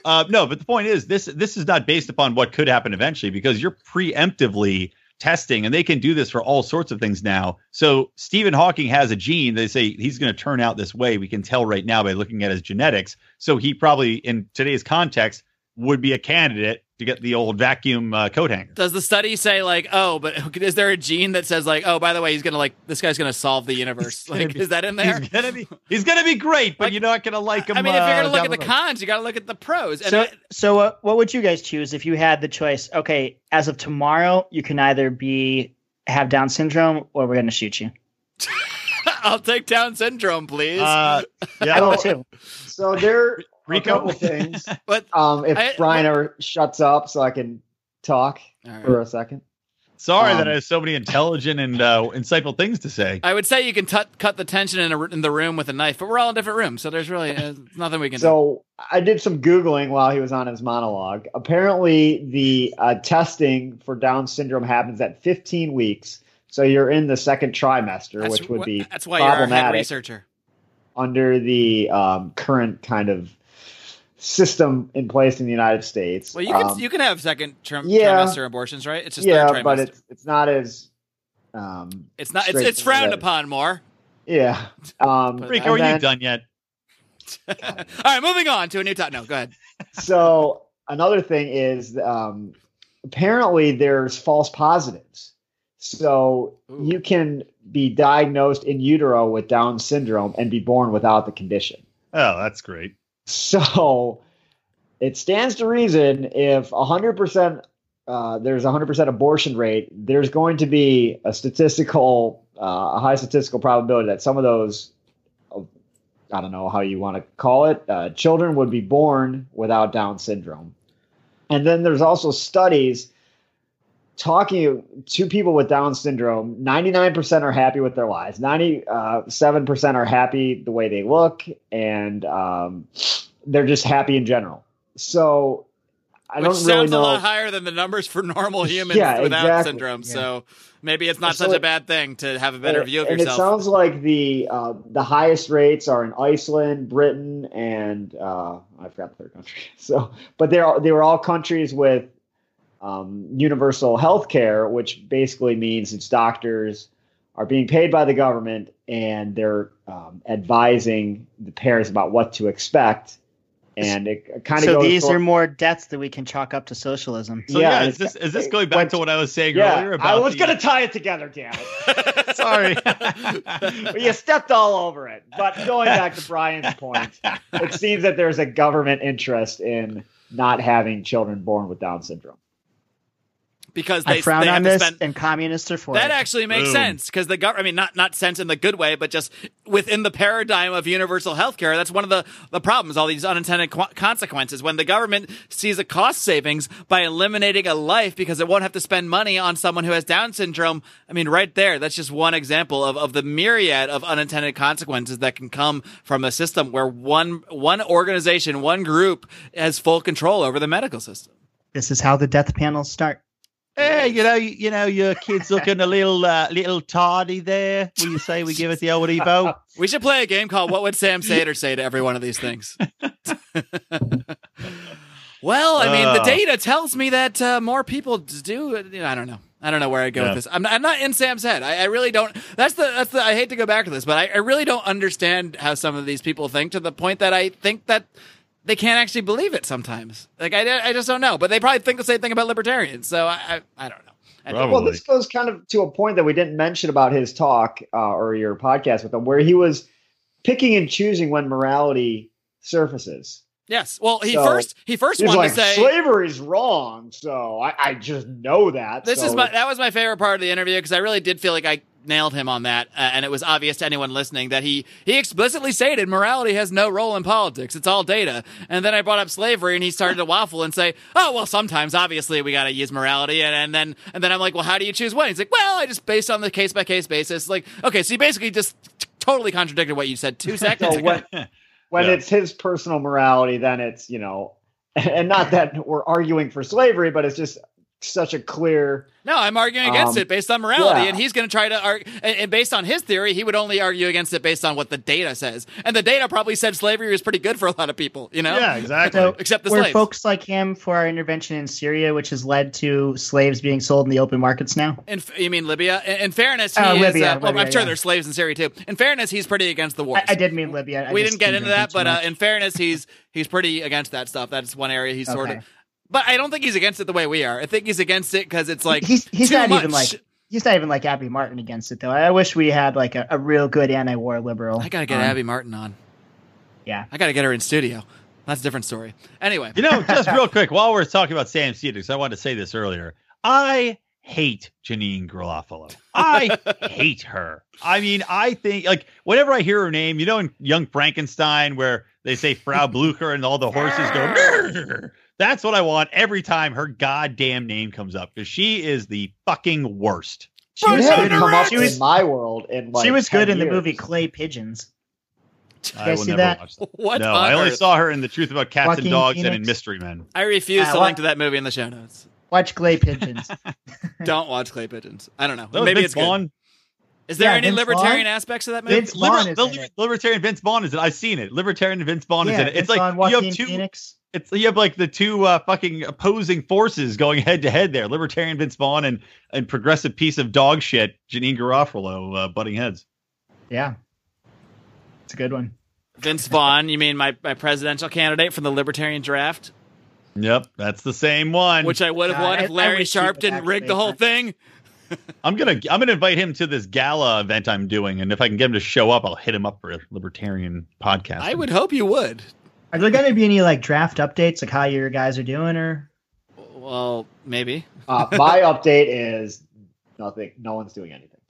S5: Uh, no, but the point is this: this is not based upon what could happen eventually because you're preemptively testing, and they can do this for all sorts of things now. So Stephen Hawking has a gene. They say he's going to turn out this way. We can tell right now by looking at his genetics. So he probably, in today's context, would be a candidate to get the old vacuum uh, coat hanger.
S1: Does the study say like, oh, but <laughs> is there a gene that says like, oh, by the way, he's gonna like this guy's gonna solve the universe? <laughs> Like,
S5: be-
S1: is that in there?
S5: He's gonna be he's gonna be great, but
S1: Like-
S5: you're not gonna like him.
S1: I mean, if you're
S5: uh,
S1: gonna look at the
S5: road.
S1: cons, you got to look at the pros. And
S2: so,
S1: I-
S2: so uh, what would you guys choose if you had the choice? Okay, as of tomorrow, you can either be have Down syndrome, or we're going to shoot you. <laughs>
S1: I'll take Down syndrome, please.
S5: Uh, yeah,
S2: I will too.
S3: So there are a couple things. <laughs>
S1: but
S3: Um, if
S1: I-
S3: Brian ever shuts up, so I can talk
S1: All right.
S3: for a second.
S5: Sorry
S3: Um,
S5: that I have so many intelligent and uh, insightful things to say.
S1: I would say you can tut cut the tension in, a, in the room with a knife, but we're all in different rooms, so there's really uh, nothing we can do.
S3: So I did some googling while he was on his monologue. Apparently, the uh, testing for Down syndrome happens at 15 weeks. So you're in the second trimester,
S1: That's
S3: which would
S1: wh-
S3: be
S1: that's why you're a head researcher.
S3: under the um, current kind of system in place in the United States.
S1: Well, you can
S3: Um,
S1: you can have second trim-
S3: yeah.
S1: trimester abortions, right? It's just
S3: yeah,
S1: third trimester.
S3: but it's it's not as um,
S1: it's not. It's, it's frowned upon more.
S3: Yeah. <laughs> Um,
S1: But-
S5: Rico, are
S3: then-
S5: you done yet? <laughs>
S1: all right, moving on to a new topic. No, go ahead.
S3: so another thing is um, apparently there's false positives. So
S1: Ooh.
S3: you can be diagnosed in utero with Down syndrome and be born without the condition.
S5: Oh, that's great.
S3: So it stands to reason if 100% uh, there's a 100% abortion rate, there's going to be a statistical, uh, a high statistical probability that some of those, I don't know how you want to call it, uh, children would be born without Down syndrome. And then there's also studies talking to people with Down syndrome. 99% are happy with their lives. 97% are happy the way they look, and um, they're just happy in general. So I
S1: Which
S3: don't
S1: sounds
S3: really
S1: a lot higher than the numbers for normal humans
S3: Yeah,
S1: without
S3: exactly.
S1: syndrome.
S3: Yeah.
S1: So maybe it's not
S3: So
S1: such a bad thing to have a better
S3: and,
S1: view of
S3: and
S1: yourself.
S3: it sounds like the uh, the highest rates are in Iceland, Britain, and uh, I forgot the third country. <laughs> So, but they're they were all countries with um, universal health care, which basically means it's doctors are being paid by the government and they're um, advising the parents about what to expect. And it kind of
S2: So
S3: goes
S2: these
S3: for-
S2: are more deaths that we can chalk up to socialism.
S5: So yeah,
S3: Yeah,
S5: is this is this going back
S3: went-
S5: to what I was saying
S3: yeah,
S5: earlier about
S3: I was going to tie it together, damn it. <laughs>
S5: Sorry.
S3: You stepped all over it. But going back to Brian's point, it seems that there's a government interest in not having children born with Down syndrome.
S1: Because they,
S2: I frown
S1: they
S2: on
S1: have to
S2: this,
S1: spend
S2: and communists are for
S1: That
S2: it.
S1: actually makes
S5: Boom.
S1: sense because the government, I mean, not, not sense in the good way, but just within the paradigm of universal health care. that's one of the, the problems, all these unintended qu- consequences. When the government sees a cost savings by eliminating a life because it won't have to spend money on someone who has Down syndrome, I mean, right there, that's just one example of, of the myriad of unintended consequences that can come from a system where one, one organization, one group has full control over the medical system.
S2: This is how the death panels start.
S5: Hey, you know, you, you know, your kid's looking a little, uh, little tardy there. Will you say we give it the old Evo? <laughs>
S1: We should play a game called What Would Sam Seder Say to Every One of These Things? <laughs> well, I mean, the
S5: Uh.
S1: data tells me that uh, more people do. You know, I don't know. I don't know where I go
S5: Yeah.
S1: with this. I'm not, I'm not in Sam's head. I, I really don't. That's the. That's the. I hate to go back to this, but I, I really don't understand how some of these people think to the point that I think that they can't actually believe it sometimes. Like I, I just don't know. But they probably think the same thing about libertarians. So I, I, I don't know. I don't-
S5: Probably.
S3: Well, this goes kind of to a point that we didn't mention about his talk uh, or your podcast with him, where he was picking and choosing when morality surfaces.
S1: Yes. Well, he
S3: So,
S1: first he first wanted
S3: like,
S1: to say
S3: slavery's wrong, so I, I just know that.
S1: This
S3: so
S1: is my that was my favorite part of the interview because I really did feel like I nailed him on that, uh, and it was obvious to anyone listening that he he explicitly stated morality has no role in politics; it's all data. And then I brought up slavery, and he started to waffle and say, "Oh, well, sometimes obviously we got to use morality," and, and then and then I'm like, "Well, how do you choose when?" He's like, "Well, I just based on the case by case basis." Like, okay, so you basically just t- totally contradicted what you said two <laughs> seconds
S3: So
S1: ago.
S3: when, when
S5: Yeah.
S3: it's his personal morality, then it's you know, <laughs> and not that we're arguing for slavery, but it's just such a clear.
S1: No, I'm arguing against
S3: Um,
S1: it based on morality,
S3: yeah.
S1: and he's going to try to argue. And, and based on his theory, he would only argue against it based on what the data says, and the data probably said slavery was pretty good for a lot of people. You know,
S5: Yeah, exactly.
S2: So
S1: except the
S2: we're
S1: slaves.
S2: folks like him for our intervention in Syria, which has led to slaves being sold in the open markets now.
S1: In, f- you mean Libya? In, in fairness, he
S2: Oh,
S1: is.
S2: Libya,
S1: uh, well,
S2: Libya,
S1: I'm sure
S2: yeah.
S1: there's slaves in Syria too. In fairness, he's pretty against the war.
S2: I, I did mean Libya. I
S1: we didn't get into that, but uh, in fairness, he's he's pretty against that stuff. That's one area he's sort of. But I don't think he's against it the way we are. I think he's against it because it's like
S2: he's he's
S1: too
S2: not
S1: much.
S2: even like he's not even like Abby Martin against it though. I wish we had like a, a real good anti-war liberal.
S1: I gotta get
S2: on.
S1: Abby Martin on.
S2: Yeah.
S1: I gotta get her in studio. That's a different story. Anyway,
S5: You know, just <laughs> real quick, while we're talking about Sam Cedric, I wanted to say this earlier. I hate Janeane Garofalo. I <laughs> hate her. I mean, I think like whenever I hear her name, you know, in Young Frankenstein, where they say Frau Blucher and all the horses go. <laughs> That's what I want every time her goddamn name comes up because she is the fucking worst.
S3: She
S2: was
S3: hasn't
S2: good-
S3: come up
S2: she was-
S3: in my world in like
S2: she was
S3: 10
S2: good in the movie Clay Pigeons.
S5: I
S2: guys
S5: will
S2: see
S5: never
S2: that?
S5: watch that.
S1: what?
S5: No, I only
S1: earth?
S5: saw her in The Truth About Cats
S2: Joaquin
S5: and Dogs and in Mystery Men.
S1: I refuse
S2: Uh,
S1: to
S2: what-
S1: link to that movie in the show notes.
S2: Watch Clay Pigeons. <laughs> <laughs>
S1: Don't watch Clay Pigeons. I don't know.
S5: That
S1: Maybe
S5: Vince
S1: it's good. Is there
S2: Yeah,
S1: any
S2: Vince
S1: libertarian
S2: Vaughn.
S1: aspects of that movie?
S2: Vince Vaughn
S5: Liber-
S2: is
S5: the
S2: in it.
S5: libertarian Vince Vaughn is in. I've seen it. Libertarian Vince Vaughn is in it.
S2: Vince
S5: It's like
S2: Vaughn,
S5: you have two.
S2: Phoenix.
S5: It's you have like the two uh, fucking opposing forces going head to head there. Libertarian Vince Vaughn and and progressive piece of dog shit Janeane Garofalo uh, butting heads.
S2: Yeah. It's a good one.
S1: Vince Vaughn. You mean my, my presidential candidate from the libertarian draft,
S5: Yep, that's the same one.
S1: which I would have
S2: God,
S1: won
S2: I-
S1: if Larry
S2: wish he
S1: Sharp didn't rig the
S2: actually-
S1: whole thing. <laughs>
S5: I'm gonna I'm gonna invite him to this gala event I'm doing, and if I can get him to show up, I'll hit him up for a libertarian podcast.
S1: I would hope you would.
S2: Are there going to be any like draft updates, like how your guys are doing, or
S1: Well, maybe.
S3: Uh, my <laughs> update is nothing. No one's doing anything <laughs>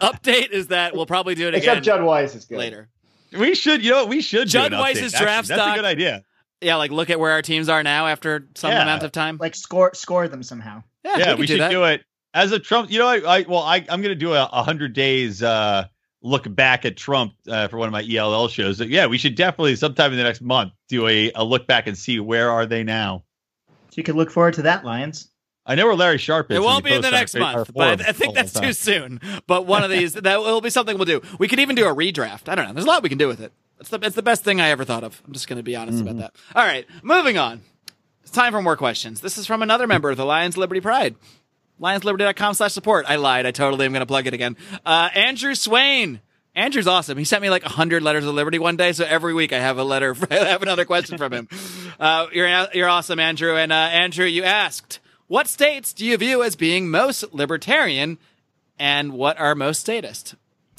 S1: Update is that we'll probably do it again.
S3: except
S1: again
S3: Judd Weiss is good.
S1: later.
S5: We should, you know, we should. do
S1: Judd
S5: an
S1: Weiss's
S5: update, actually.
S1: draft
S5: That's
S1: stock-
S5: a good idea.
S1: Yeah, like look at where our teams are now after some
S5: Yeah.
S1: amount of time.
S2: like score score them somehow?
S1: yeah,
S5: yeah,
S1: we,
S5: we,
S1: could
S5: should
S1: that.
S5: do it as a Trump. You know, I, I well, I I'm gonna do a, a hundred days uh, look back at Trump uh, for one of my ELL shows. So, yeah, we should definitely sometime in the next month do a, a look back and see where are they now.
S2: So you could look forward to that, Lions.
S5: I know where Larry Sharpe is.
S1: It won't be in the next
S5: on our- our
S1: month, but I think that's too soon. But one of these that will be something we'll do. We could even do a redraft. I don't know. There's a lot we can do with it. It's the it's the best thing I ever thought of. I'm just going to be honest
S5: Mm-hmm.
S1: about that. All right, moving on. It's time for more questions. This is from another member of the Lions Liberty Pride. LionsLiberty.com slash support. I lied. I totally am going to plug it again. Uh, Andrew Swain. Andrew's awesome. He sent me like 100 letters of liberty one day, so every week I have a letter, <laughs> I have another question from him. <laughs> Uh, you're, you're awesome, Andrew. And uh, Andrew, you asked, what states do you view as being most libertarian and what are most statist?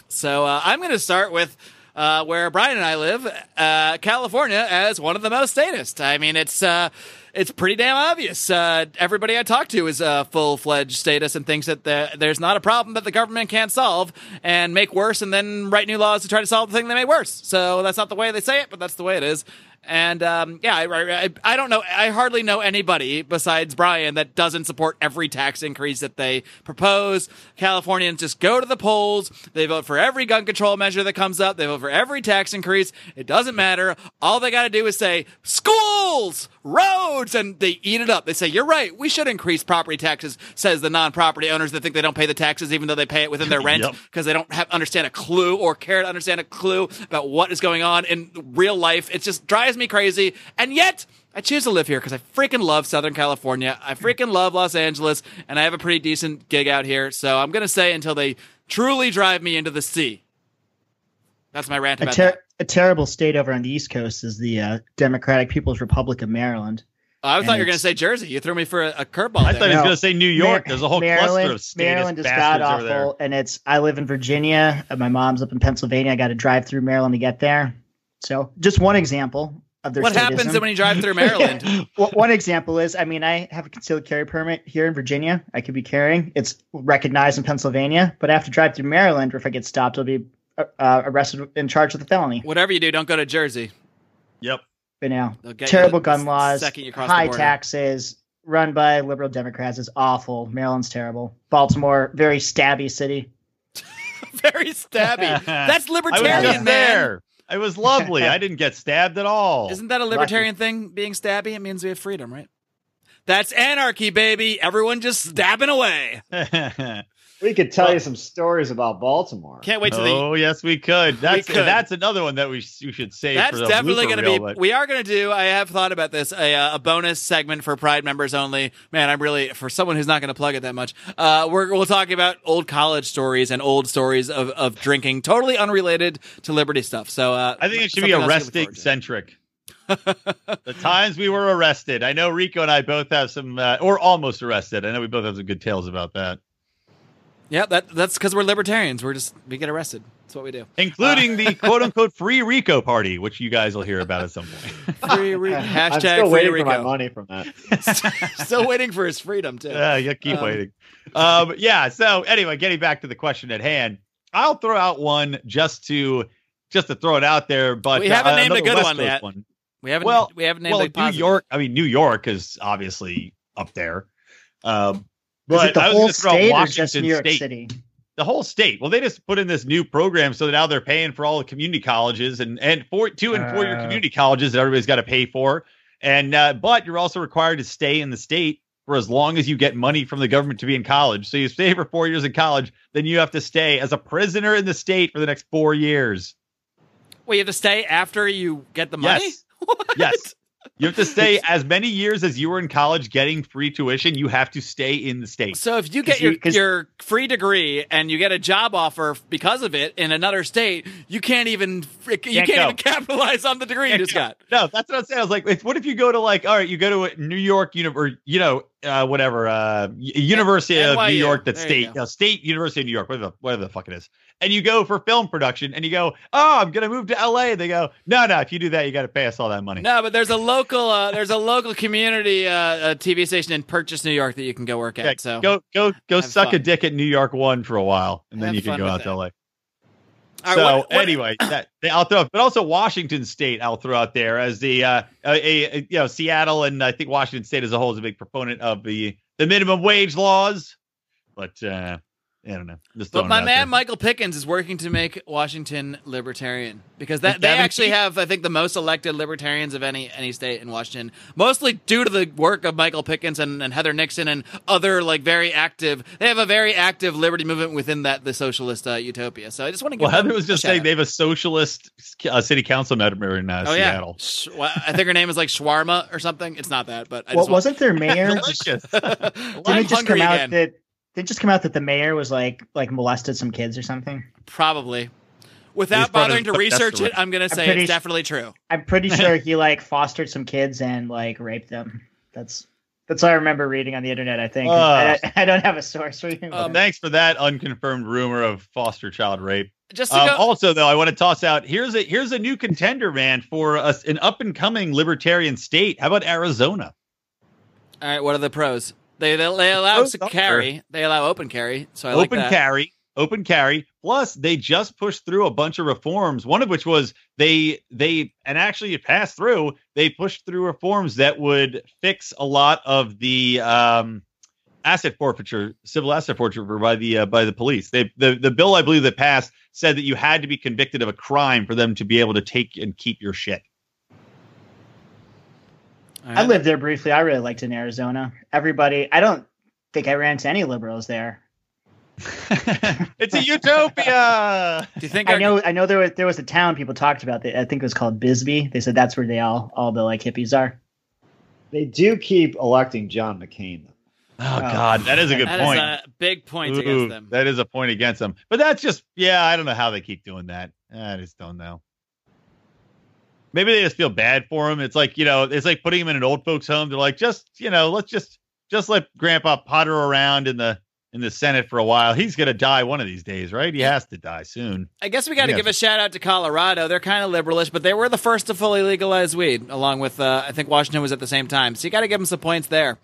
S1: So uh, I'm going to start with uh, where Brian and I live, uh, California, as one of the most statist. I mean, it's uh, it's pretty damn obvious. Uh, everybody I talk to is uh, full fledged status and thinks that the, there's not a problem that the government can't solve and make worse, and then write new laws to try to solve the thing they made worse. So that's not the way they say it, but that's the way it is. And um, yeah, I, I, I don't know. I hardly know anybody besides Brian that doesn't support every tax increase that they propose. Californians just go to the polls. They vote for every gun control measure that comes up. They vote for every tax increase. It doesn't matter. All they got to do is say schools, roads, and they eat it up. They say, you're right. We should increase property taxes, says the non-property owners that think they don't pay the taxes even though they pay it within their <laughs> rent
S5: Yep.
S1: because they don't have understand a clue or care to understand a clue about what is going on in real life. It just drives me crazy. And yet, I choose to live here because I freaking love Southern California. I freaking love Los Angeles, and I have a pretty decent gig out here. So I'm gonna say until they truly drive me into the sea. That's my rant
S2: A, ter-
S1: that.
S2: a terrible state over on the East Coast is the uh, Democratic People's Republic of Maryland.
S1: Oh, I thought you were gonna say Jersey. You threw me for a, a curveball.
S5: I
S1: there.
S5: thought he was
S2: No.
S5: going to say New York. There's a whole
S2: Maryland,
S5: cluster of statist
S2: Maryland is god
S5: bastards over there.
S2: awful, and it's. I live in Virginia. My mom's up in Pennsylvania. I got to drive through Maryland to get there. So, just one example. of their
S1: What happens when you drive through <laughs> Maryland?
S2: Well, one example is, I mean, I have a concealed carry permit here in Virginia. I could be carrying. It's recognized in Pennsylvania, but I have to drive through Maryland, or if I get stopped, I'll be uh, uh, arrested and charged with a felony.
S1: Whatever you do, don't go to Jersey.
S5: Yep.
S2: But now,
S1: They'll get you
S2: terrible gun laws,
S1: second you cross the
S2: high taxes, run by liberal Democrats is awful. Maryland's terrible. Baltimore, very stabby city. <laughs>
S1: Very stabby. <laughs> That's
S5: I was
S1: libertarian,
S5: just
S1: man.
S5: there. It was lovely. I <laughs> didn't get stabbed at all.
S1: Isn't that a libertarian thing? Being stabby, it means we have freedom, right? That's anarchy, baby. Everyone just stabbing away. <laughs>
S3: We could tell
S1: Well-
S3: you some stories about Baltimore.
S1: Can't wait to the
S5: oh yes, we could. That's
S1: could.
S5: that's another one that we sh- we should save.
S1: That's
S5: for the
S1: definitely
S5: going to
S1: be.
S5: But
S1: We are going to do. I have thought about this. A, uh, a bonus segment for Pride members only. Man, I'm really for someone who's not going to plug it that much. Uh, we're we'll talk about old college stories and old stories of, of drinking, totally unrelated to Liberty stuff. So uh,
S5: I think it should be
S1: something else
S5: arresting centric. <laughs> the times we were arrested. I know Rico and I both have some, uh, or almost arrested. I know we both have some good tales about that,
S1: Yeah, that that's because we're libertarians. We're just we get arrested. That's what we do.
S5: including the <laughs> quote unquote free Rico party, which you guys will hear about at some point. <laughs>
S1: Free Rico. hashtag
S3: I'm still
S1: free
S3: waiting
S1: Rico.
S3: for my money from that. <laughs>
S1: Still waiting for his freedom too.
S5: Yeah, you keep
S1: Um,
S5: waiting. Um, yeah. So anyway, getting back to the question at hand, I'll throw out one just to just to throw it out there. But
S1: We haven't
S5: uh,
S1: named a good
S5: West
S1: one
S5: Coast
S1: yet.
S5: One.
S1: we haven't.
S5: well-
S1: we haven't named
S5: Well,
S1: like
S5: New
S1: positive.
S5: York. I mean, New York is obviously up there. Um,
S2: Is
S5: but
S2: it the
S5: I was
S2: whole
S5: gonna throw
S2: state or
S5: Washington
S2: just New York
S5: State.
S2: City?
S5: the whole state. Well, they just put in this new program so that now they're paying for all the community colleges and and four two and four year
S2: Uh.
S5: community colleges that everybody's got to pay for. And uh, but you're also required to stay in the state for as long as you get money from the government to be in college. So you stay for four years in college, then you have to stay as a prisoner in the state for the next four years.
S1: Well, you have to stay after you get the money.
S5: Yes. <laughs> Yes. You have to stay as many years as you were in college getting free tuition. You have to stay in the state.
S1: So if you get
S2: 'Cause you-
S1: your free degree and you get a job offer because of it in another state, you can't even you
S5: Can't
S1: can't even capitalize on the degree you just got.
S5: No, that's what I'm saying. I was like, if- what if you go to like, all right, you go to a New York, uni- or you know, uh, whatever, uh, University of
S1: NYU.
S5: New York,
S1: There you
S5: state,
S1: go.
S5: uh, State University of New York, whatever, the- whatever the fuck it is, and you go for film production, and you go, oh, I'm gonna move to LA. They go, no, no, if you do that, you got to pay us all that money.
S1: No, but there's a local uh, there's a local community uh, uh, TV station in Purchase, New York that you can go work at.
S5: Yeah,
S1: so
S5: go, go, go, suck a dick at New York one for a while, and then
S1: Have
S5: you can go out to
S1: that.
S5: LA.
S1: All right,
S5: so
S1: what- what-
S5: anyway, that I'll throw, but also Washington State, I'll throw out there as the uh, a, a you know Seattle and I think Washington State as a whole is a big proponent of the the minimum wage laws, but uh, I don't know. Just
S1: But my man
S5: there.
S1: Michael Pickens is working to make Washington libertarian because that they actually
S5: indeed-
S1: have I think the most elected libertarians of any any state in Washington, mostly due to the work of Michael Pickens and, and Heather Nixon and other like very active. They have a very active liberty movement within that the socialist uh, utopia. So I just want to give
S5: Well, Heather was just saying
S1: out.
S5: they have a socialist uh, city council member in uh,
S1: Oh yeah, Sh- well, I think her name is like Shawarma or something. It's not that, but I
S2: Well,
S1: just
S2: wasn't their <laughs> mayor?
S5: Delicious. <laughs>
S2: Didn't it just come out
S1: again.
S2: that? Did it just come out that the mayor was like like molested some kids or something?
S1: Probably. Without bothering to research it, I'm gonna say
S2: pretty
S1: it's
S2: s-
S1: definitely true.
S2: I'm pretty <laughs> sure he like fostered some kids and like raped them. That's that's what I remember reading on the internet. I think
S5: Ah.
S2: I, I don't have a source for you.
S1: Um,
S5: Thanks for that unconfirmed rumor of foster child rape.
S1: Just
S5: Um,
S1: go,
S5: also, though, I want to toss out here's a here's a new contender, man, for us an up and coming libertarian state. How about Arizona?
S1: All right, what are the pros? They they, they allow
S5: Pros
S1: s-
S5: are-
S1: carry. They allow open carry. So I like
S5: open
S1: that.
S5: carry, open carry. Plus, they just pushed through a bunch of reforms. One of which was they they and actually it passed through. They pushed through reforms that would fix a lot of the um, asset forfeiture, civil asset forfeiture by the uh, by the police. They the the bill I believe that passed said that you had to be convicted of a crime for them to be able to take and keep your shit.
S1: All
S2: I lived there briefly. I really liked it in Arizona. Everybody, I don't think I ran into any liberals there. <laughs>
S5: it's a utopia.
S1: Do you think
S2: I
S1: our-
S2: know, I know there was there was a town people talked about. That I think it was called Bisbee. They said that's where they all all the like hippies are.
S3: They do keep electing John McCain.
S5: Oh, oh God, that is a good
S1: that is
S5: point.
S1: a big point
S5: Ooh,
S1: against them?
S5: That is a point against them. But that's just yeah, I don't know how they keep doing that. I just don't know. Maybe they just feel bad for him. It's like, you know, it's like putting him in an old folks home. They're like, just, you know, let's just just let grandpa potter around in the in the Senate for a while. He's going to die one of these days, right? He has to die soon.
S1: I guess we got to give a shout out to Colorado. They're kind of liberalish, but they were the first to fully legalize weed, along with uh, I think Washington was at the same time. So you got to give them some points there.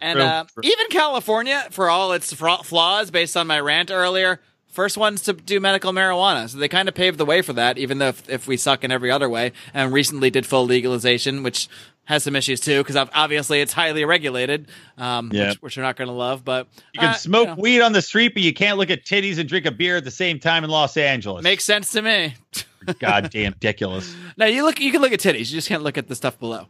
S1: And uh, even California, for all its flaws, based on my rant earlier, first ones to do medical marijuana. So they kind of paved the way for that, even though if, if we suck in every other way. And recently did full legalization, which has some issues too, because obviously it's highly regulated, um,
S5: Yeah.
S1: which, which we're not going to love. But
S5: You can
S1: uh,
S5: smoke
S1: know,
S5: weed on the street, but you can't look at titties and drink a beer at the same time in Los Angeles.
S1: makes sense to me.
S5: goddamn ridiculous. <laughs>
S1: Now you look, you can look at titties. You just can't look at the stuff below.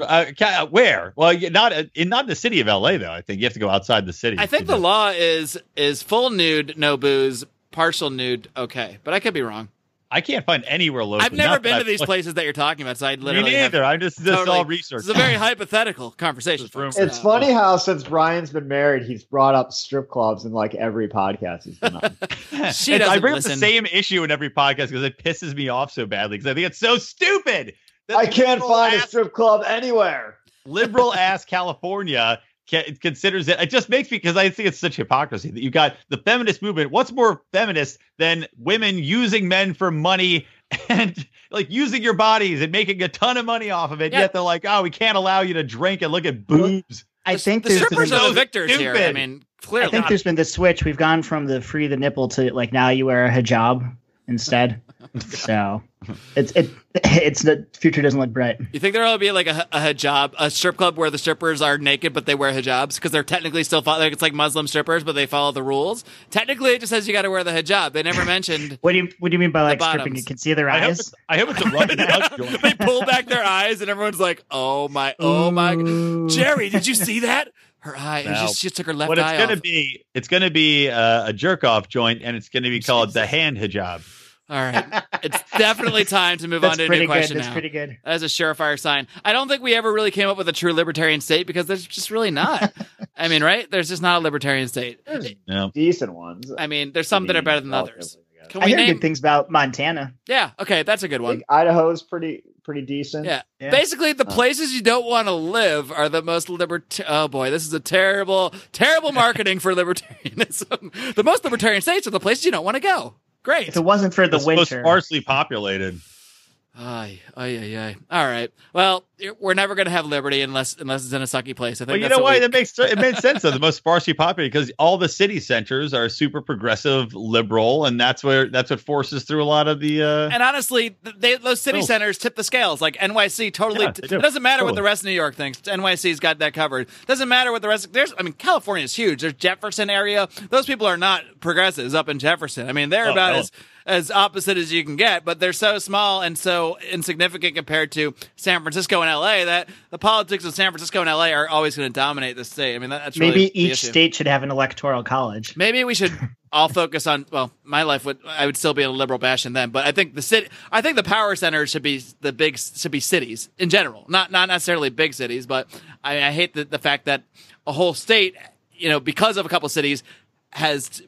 S5: Uh, where? Well, not uh, in not in the city of LA though. I think you have to go outside the city.
S1: I think the law is is full nude, no booze, partial nude, okay. But I could be wrong.
S5: I can't find anywhere local.
S1: I've never been to
S5: I've
S1: these
S5: looked-
S1: places that you're talking about, so I
S5: Me
S1: literally have
S5: neither. I'm just this is
S1: totally-
S5: all research.
S1: This is a very hypothetical conversation.
S5: Just room for-
S3: It's
S1: Uh,
S3: funny how since Brian's been married, he's brought up strip clubs in like every podcast he's been on. <laughs> <laughs>
S1: She
S5: I
S1: doesn't
S5: bring
S1: listen.
S5: up the same issue in every podcast because it pisses me off so badly because I think it's so stupid. That
S3: I can't
S5: liberal
S3: find a strip club anywhere.
S5: liberal ass California ca- considers it. It just makes me because I think it's such hypocrisy that you got the feminist movement. What's more feminist than women using men for money <laughs> and like using your bodies and making a ton of money off of it?
S1: Yeah.
S5: Yet they're like, oh, we can't allow you to drink and look at boobs.
S2: I
S1: the,
S2: think
S1: the
S2: there's
S1: strippers
S2: been,
S1: are the
S5: so
S1: victors here. I
S5: stupid.
S1: mean,
S2: I
S1: clearly.
S2: think there's been the switch. We've gone from the free the nipple to like now you wear a hijab instead. <laughs> so it's it <laughs> it's the future doesn't look bright.
S1: you think there'll be like a, a hijab, a strip club where the strippers are naked but they wear hijabs because they're technically still follow, like it's like Muslim strippers but they follow the rules. Technically, it just says you got to wear the hijab. They never mentioned <laughs>
S2: What do you what do you mean by like stripping? You can see their
S5: I hope,
S2: eyes.
S5: it's, I hope it's a running
S1: they pull back their eyes and everyone's like, "Oh my, oh my,
S2: Ooh.
S1: Jerry, did you see that? Her eye, it was
S5: No.
S1: just she took her left
S5: What it's
S1: eye
S5: gonna
S1: off."
S5: be, it's gonna be uh, a jerk off joint, and it's gonna be called the hand hijab. <laughs>
S1: All right, it's <laughs> definitely time to move on to a
S2: pretty
S1: new
S2: good.
S1: question
S2: That's
S1: now.
S2: pretty good.
S1: That is a surefire sign. I don't think we ever really came up with a true libertarian state because there's just really not. <laughs> I mean, right? There's just not a libertarian state.
S5: Yeah.
S3: Decent ones.
S1: I mean, there's some that are better than others. Can
S2: I
S1: we
S2: hear
S1: name?
S2: good things about Montana.
S1: Yeah. Okay, that's a good one.
S3: Like Idaho's pretty pretty decent.
S1: Yeah.
S2: Yeah.
S1: Basically, the
S3: Oh.
S1: places you don't want to live are the most libert. Oh boy, this is a terrible, terrible <laughs> marketing for libertarianism. the most libertarian states are the places you don't want to go. Great.
S2: If it wasn't for the
S5: It's most
S2: winter,
S5: sparsely populated.
S1: Ay, ay, ay, ay. All right. Well, we're never going to have liberty unless unless it's in a sucky place. I think
S5: Well, you know why?
S1: we-
S5: That makes it made sense though. The most sparsely populated because all the city centers are super progressive, liberal, and that's where that's what forces through a lot of the. Uh,
S1: And honestly, they, those city
S5: Oh.
S1: centers tip the scales. Like NYC, totally.
S5: Yeah, do.
S1: it doesn't matter what the rest of New York thinks. NYC's got that covered. Doesn't matter what the rest. There's, I mean, California is huge. There's Jefferson area. Those people are not progressives up in Jefferson. I mean, they're
S5: Oh,
S1: about
S5: no.
S1: as as opposite as you can get, but they're so small and so insignificant compared to San Francisco and LA that the politics of San Francisco and LA are always going to dominate the state. I mean, that, that's really
S2: maybe
S1: the
S2: each state should have an electoral college.
S1: Maybe we should all focus on. Well, my life would I would still be in a liberal bastion then, but I think the city. I think the power centers should be the big should be cities in general, not not necessarily big cities. But I, I hate the, the fact that a whole state, you know, because of a couple cities. Has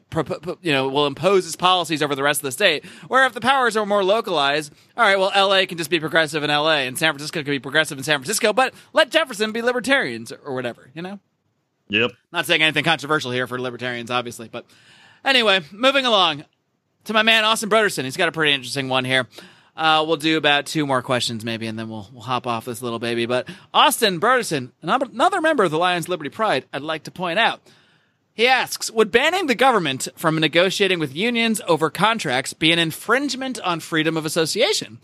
S1: you know will impose its policies over the rest of the state. Where if the powers are more localized, all right, well, L.A. can just be progressive in L.A. and San Francisco can be progressive in San Francisco, but let Jefferson be libertarians or whatever, you know.
S5: yep.
S1: Not saying anything controversial here for libertarians, obviously, but anyway, moving along to my man Austin Broderson. He's got a pretty interesting one here. Uh, we'll do about two more questions maybe, and then we'll we'll hop off this little baby. But Austin Broderson, another another member of the Lions Liberty Pride, I'd like to point out. He asks, would banning the government from negotiating with unions over contracts be an infringement on freedom of association?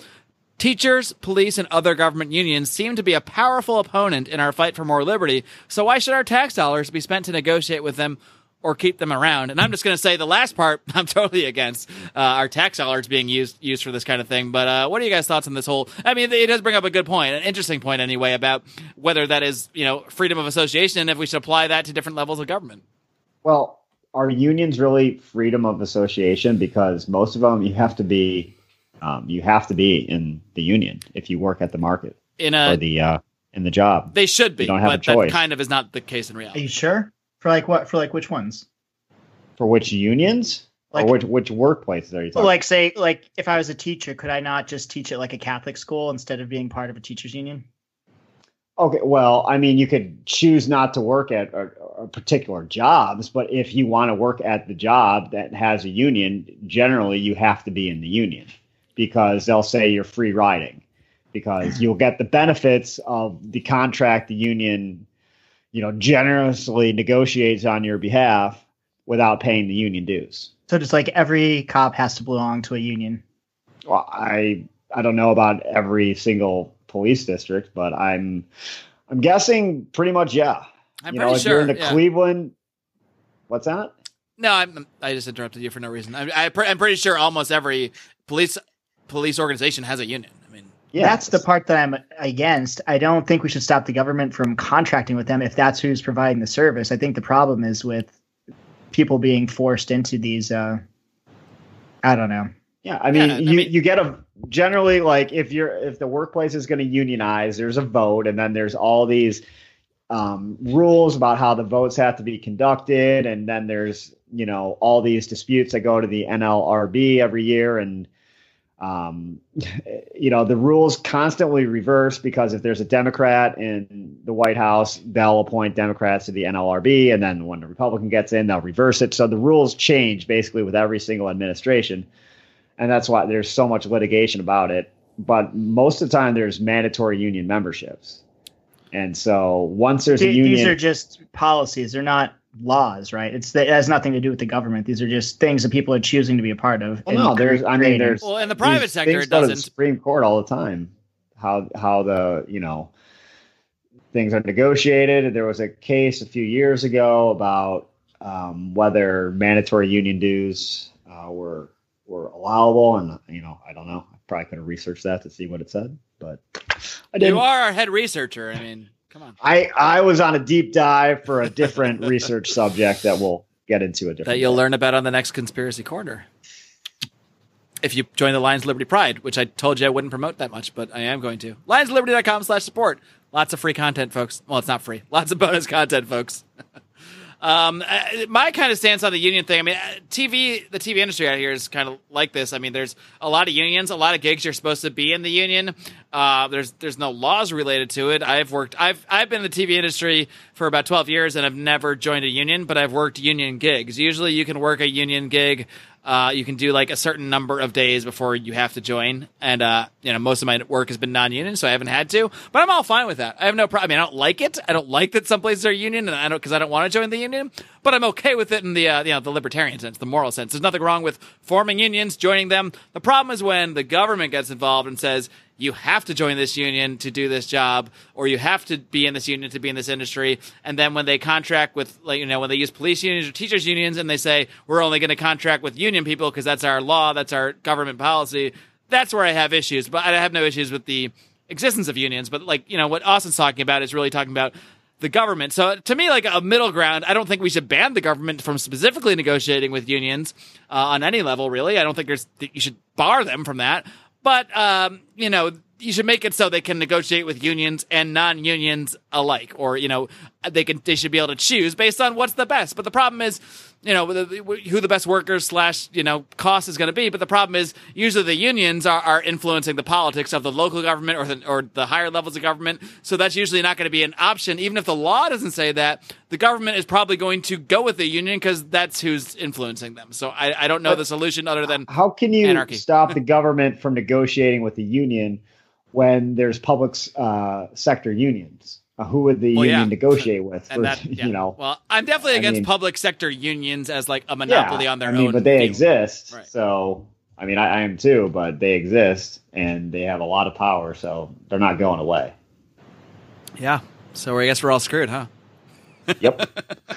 S1: Teachers, police, and other government unions seem to be a powerful opponent in our fight for more liberty, so why should our tax dollars be spent to negotiate with them or keep them around? And I'm just going to say the last part <laughs> I'm totally against uh, our tax dollars being used used for this kind of thing. But uh, what are you guys' thoughts on this whole? I mean, it does bring up a good point, an interesting point anyway, about whether that is you know freedom of association and if we should apply that to different levels of government.
S3: Well, are unions really freedom of association? Because most of them, you have to be, um, you have to be in the union if you work at the market
S1: In
S3: or the uh, in the job.
S1: they should be,
S3: you don't have a
S1: but that
S3: choice.
S1: kind of is not the case in reality.
S2: Are you sure? For like what? For like which ones?
S3: For which unions
S2: Like-
S3: or which which workplaces are you talking?
S2: Like say, like if I was a teacher, could I not just teach at like a Catholic school instead of being part of a teachers union?
S3: Okay, well, I mean, you could choose not to work at a, uh, particular jobs, but if you want to work at the job that has a union, generally you have to be in the union because they'll say you're free riding because you'll get the benefits of the contract the union, you know, generously negotiates on your behalf without paying the union dues.
S2: So just like every cop has to belong to a union.
S3: Well, I I don't know about every single police district, but I'm I'm guessing pretty much yeah.
S1: I'm
S3: you
S1: pretty
S3: know, if
S1: sure.
S3: you're in the
S1: yeah.
S3: Cleveland, what's that?
S1: No, I'm, I just interrupted you for no reason. I, I, I'm pretty sure almost every police police organization has a union. I mean,
S3: Yeah,
S2: That's the part that I'm against. I don't think we should stop the government from contracting with them if that's who's providing the service. I think the problem is with people being forced into these. Uh, I don't know.
S3: Yeah, I mean,
S1: Yeah, I
S3: you
S1: mean-
S3: you get a generally like if you're if the workplace is going to unionize, there's a vote, and then there's all these um, rules about how the votes have to be conducted, and then there's you know all these disputes that go to the NLRB every year, and um, <laughs> you know the rules constantly reverse because if there's a Democrat in the White House, they'll appoint Democrats to the NLRB, and then when the Republican gets in, they'll reverse it. So the rules change basically with every single administration and that's why there's so much litigation about it. But most of the time, there's mandatory union memberships, and so once there's a union,
S2: These are just policies. They're not laws, right? It's it has nothing to do with the government. These are just things that people are choosing to be a part of.
S3: Well,
S2: and
S3: no, there's. I mean, there's.
S1: well, in the private
S3: these
S1: sector,
S3: things
S1: it
S3: go to the
S1: doesn't.
S3: Supreme Court all the time. How how the you know things are negotiated. There was a case a few years ago about um, whether mandatory union dues uh, were were allowable, and you know, I don't know. I probably could have researched that to see what it said, but I didn't.
S1: You are our head researcher. I mean, come on.
S3: I I was on a deep dive for a different <laughs> research subject that we'll get into a different.
S1: That you'll
S3: day.
S1: learn about on the next conspiracy corner. If you join the Lions Liberty Pride, which I told you I wouldn't promote that much, but I am going to. LionsLiberty.com slash support. Lots of free content, folks. Well, it's not free. Lots of bonus content, folks. <laughs> Um, uh, my kind of stance on the union thing. I mean, uh, TV, the TV industry out here is kind of like this. I mean, there's a lot of unions, a lot of gigs. You're supposed to be in the union. Uh, there's there's no laws related to it. I've worked. I've I've been in the TV industry for about 12 years, and I've never joined a union, but I've worked union gigs. Usually, you can work a union gig. Uh, you can do like a certain number of days before you have to join, and uh, you know most of my work has been non-union, so I haven't had to. But I'm all fine with that. I have no problem. I mean, I don't like it. I don't like that some places are union, and I don't because I don't want to join the union. But I'm okay with it in the uh, you know the libertarian sense, the moral sense. There's nothing wrong with forming unions, joining them. The problem is when the government gets involved and says you have to join this union to do this job, or you have to be in this union to be in this industry. And then when they contract with, like, you know, when they use police unions or teachers unions and they say, we're only going to contract with union people because that's our law, that's our government policy, that's where I have issues. But I have no issues with the existence of unions. But, like, you know, what Austin's talking about is really talking about the government. So to me, like a middle ground, I don't think we should ban the government from specifically negotiating with unions uh, on any level. Really, I don't think there's you should bar them from that. But um, you know, you should make it so they can negotiate with unions and non-unions alike, or you know, they can they should be able to choose based on what's the best. But the problem is, you know, who the best workers slash you know cost is going to be. But the problem is, usually the unions are, are influencing the politics of the local government or the, or the higher levels of government. So that's usually not going to be an option, even if the law doesn't say that. The government is probably going to go with the union because that's who's influencing them. So I, I don't know
S3: But
S1: the solution other than
S3: How can you
S1: Anarchy.
S3: stop the <laughs> government from negotiating with the union when there's public uh, sector unions? Uh, who would the
S1: Well,
S3: union
S1: yeah.
S3: negotiate with?
S1: and that <laughs> yeah.
S3: you know,
S1: Well, I'm definitely
S3: I
S1: against
S3: mean-
S1: public sector unions as like a monopoly on their
S3: I mean,
S1: own.
S3: but they
S1: field.
S3: exist.
S1: Right.
S3: So, I mean, I, I am too, but they exist and they have a lot of power, so they're not going away.
S1: Yeah. So I guess we're all screwed, huh?
S3: Yep.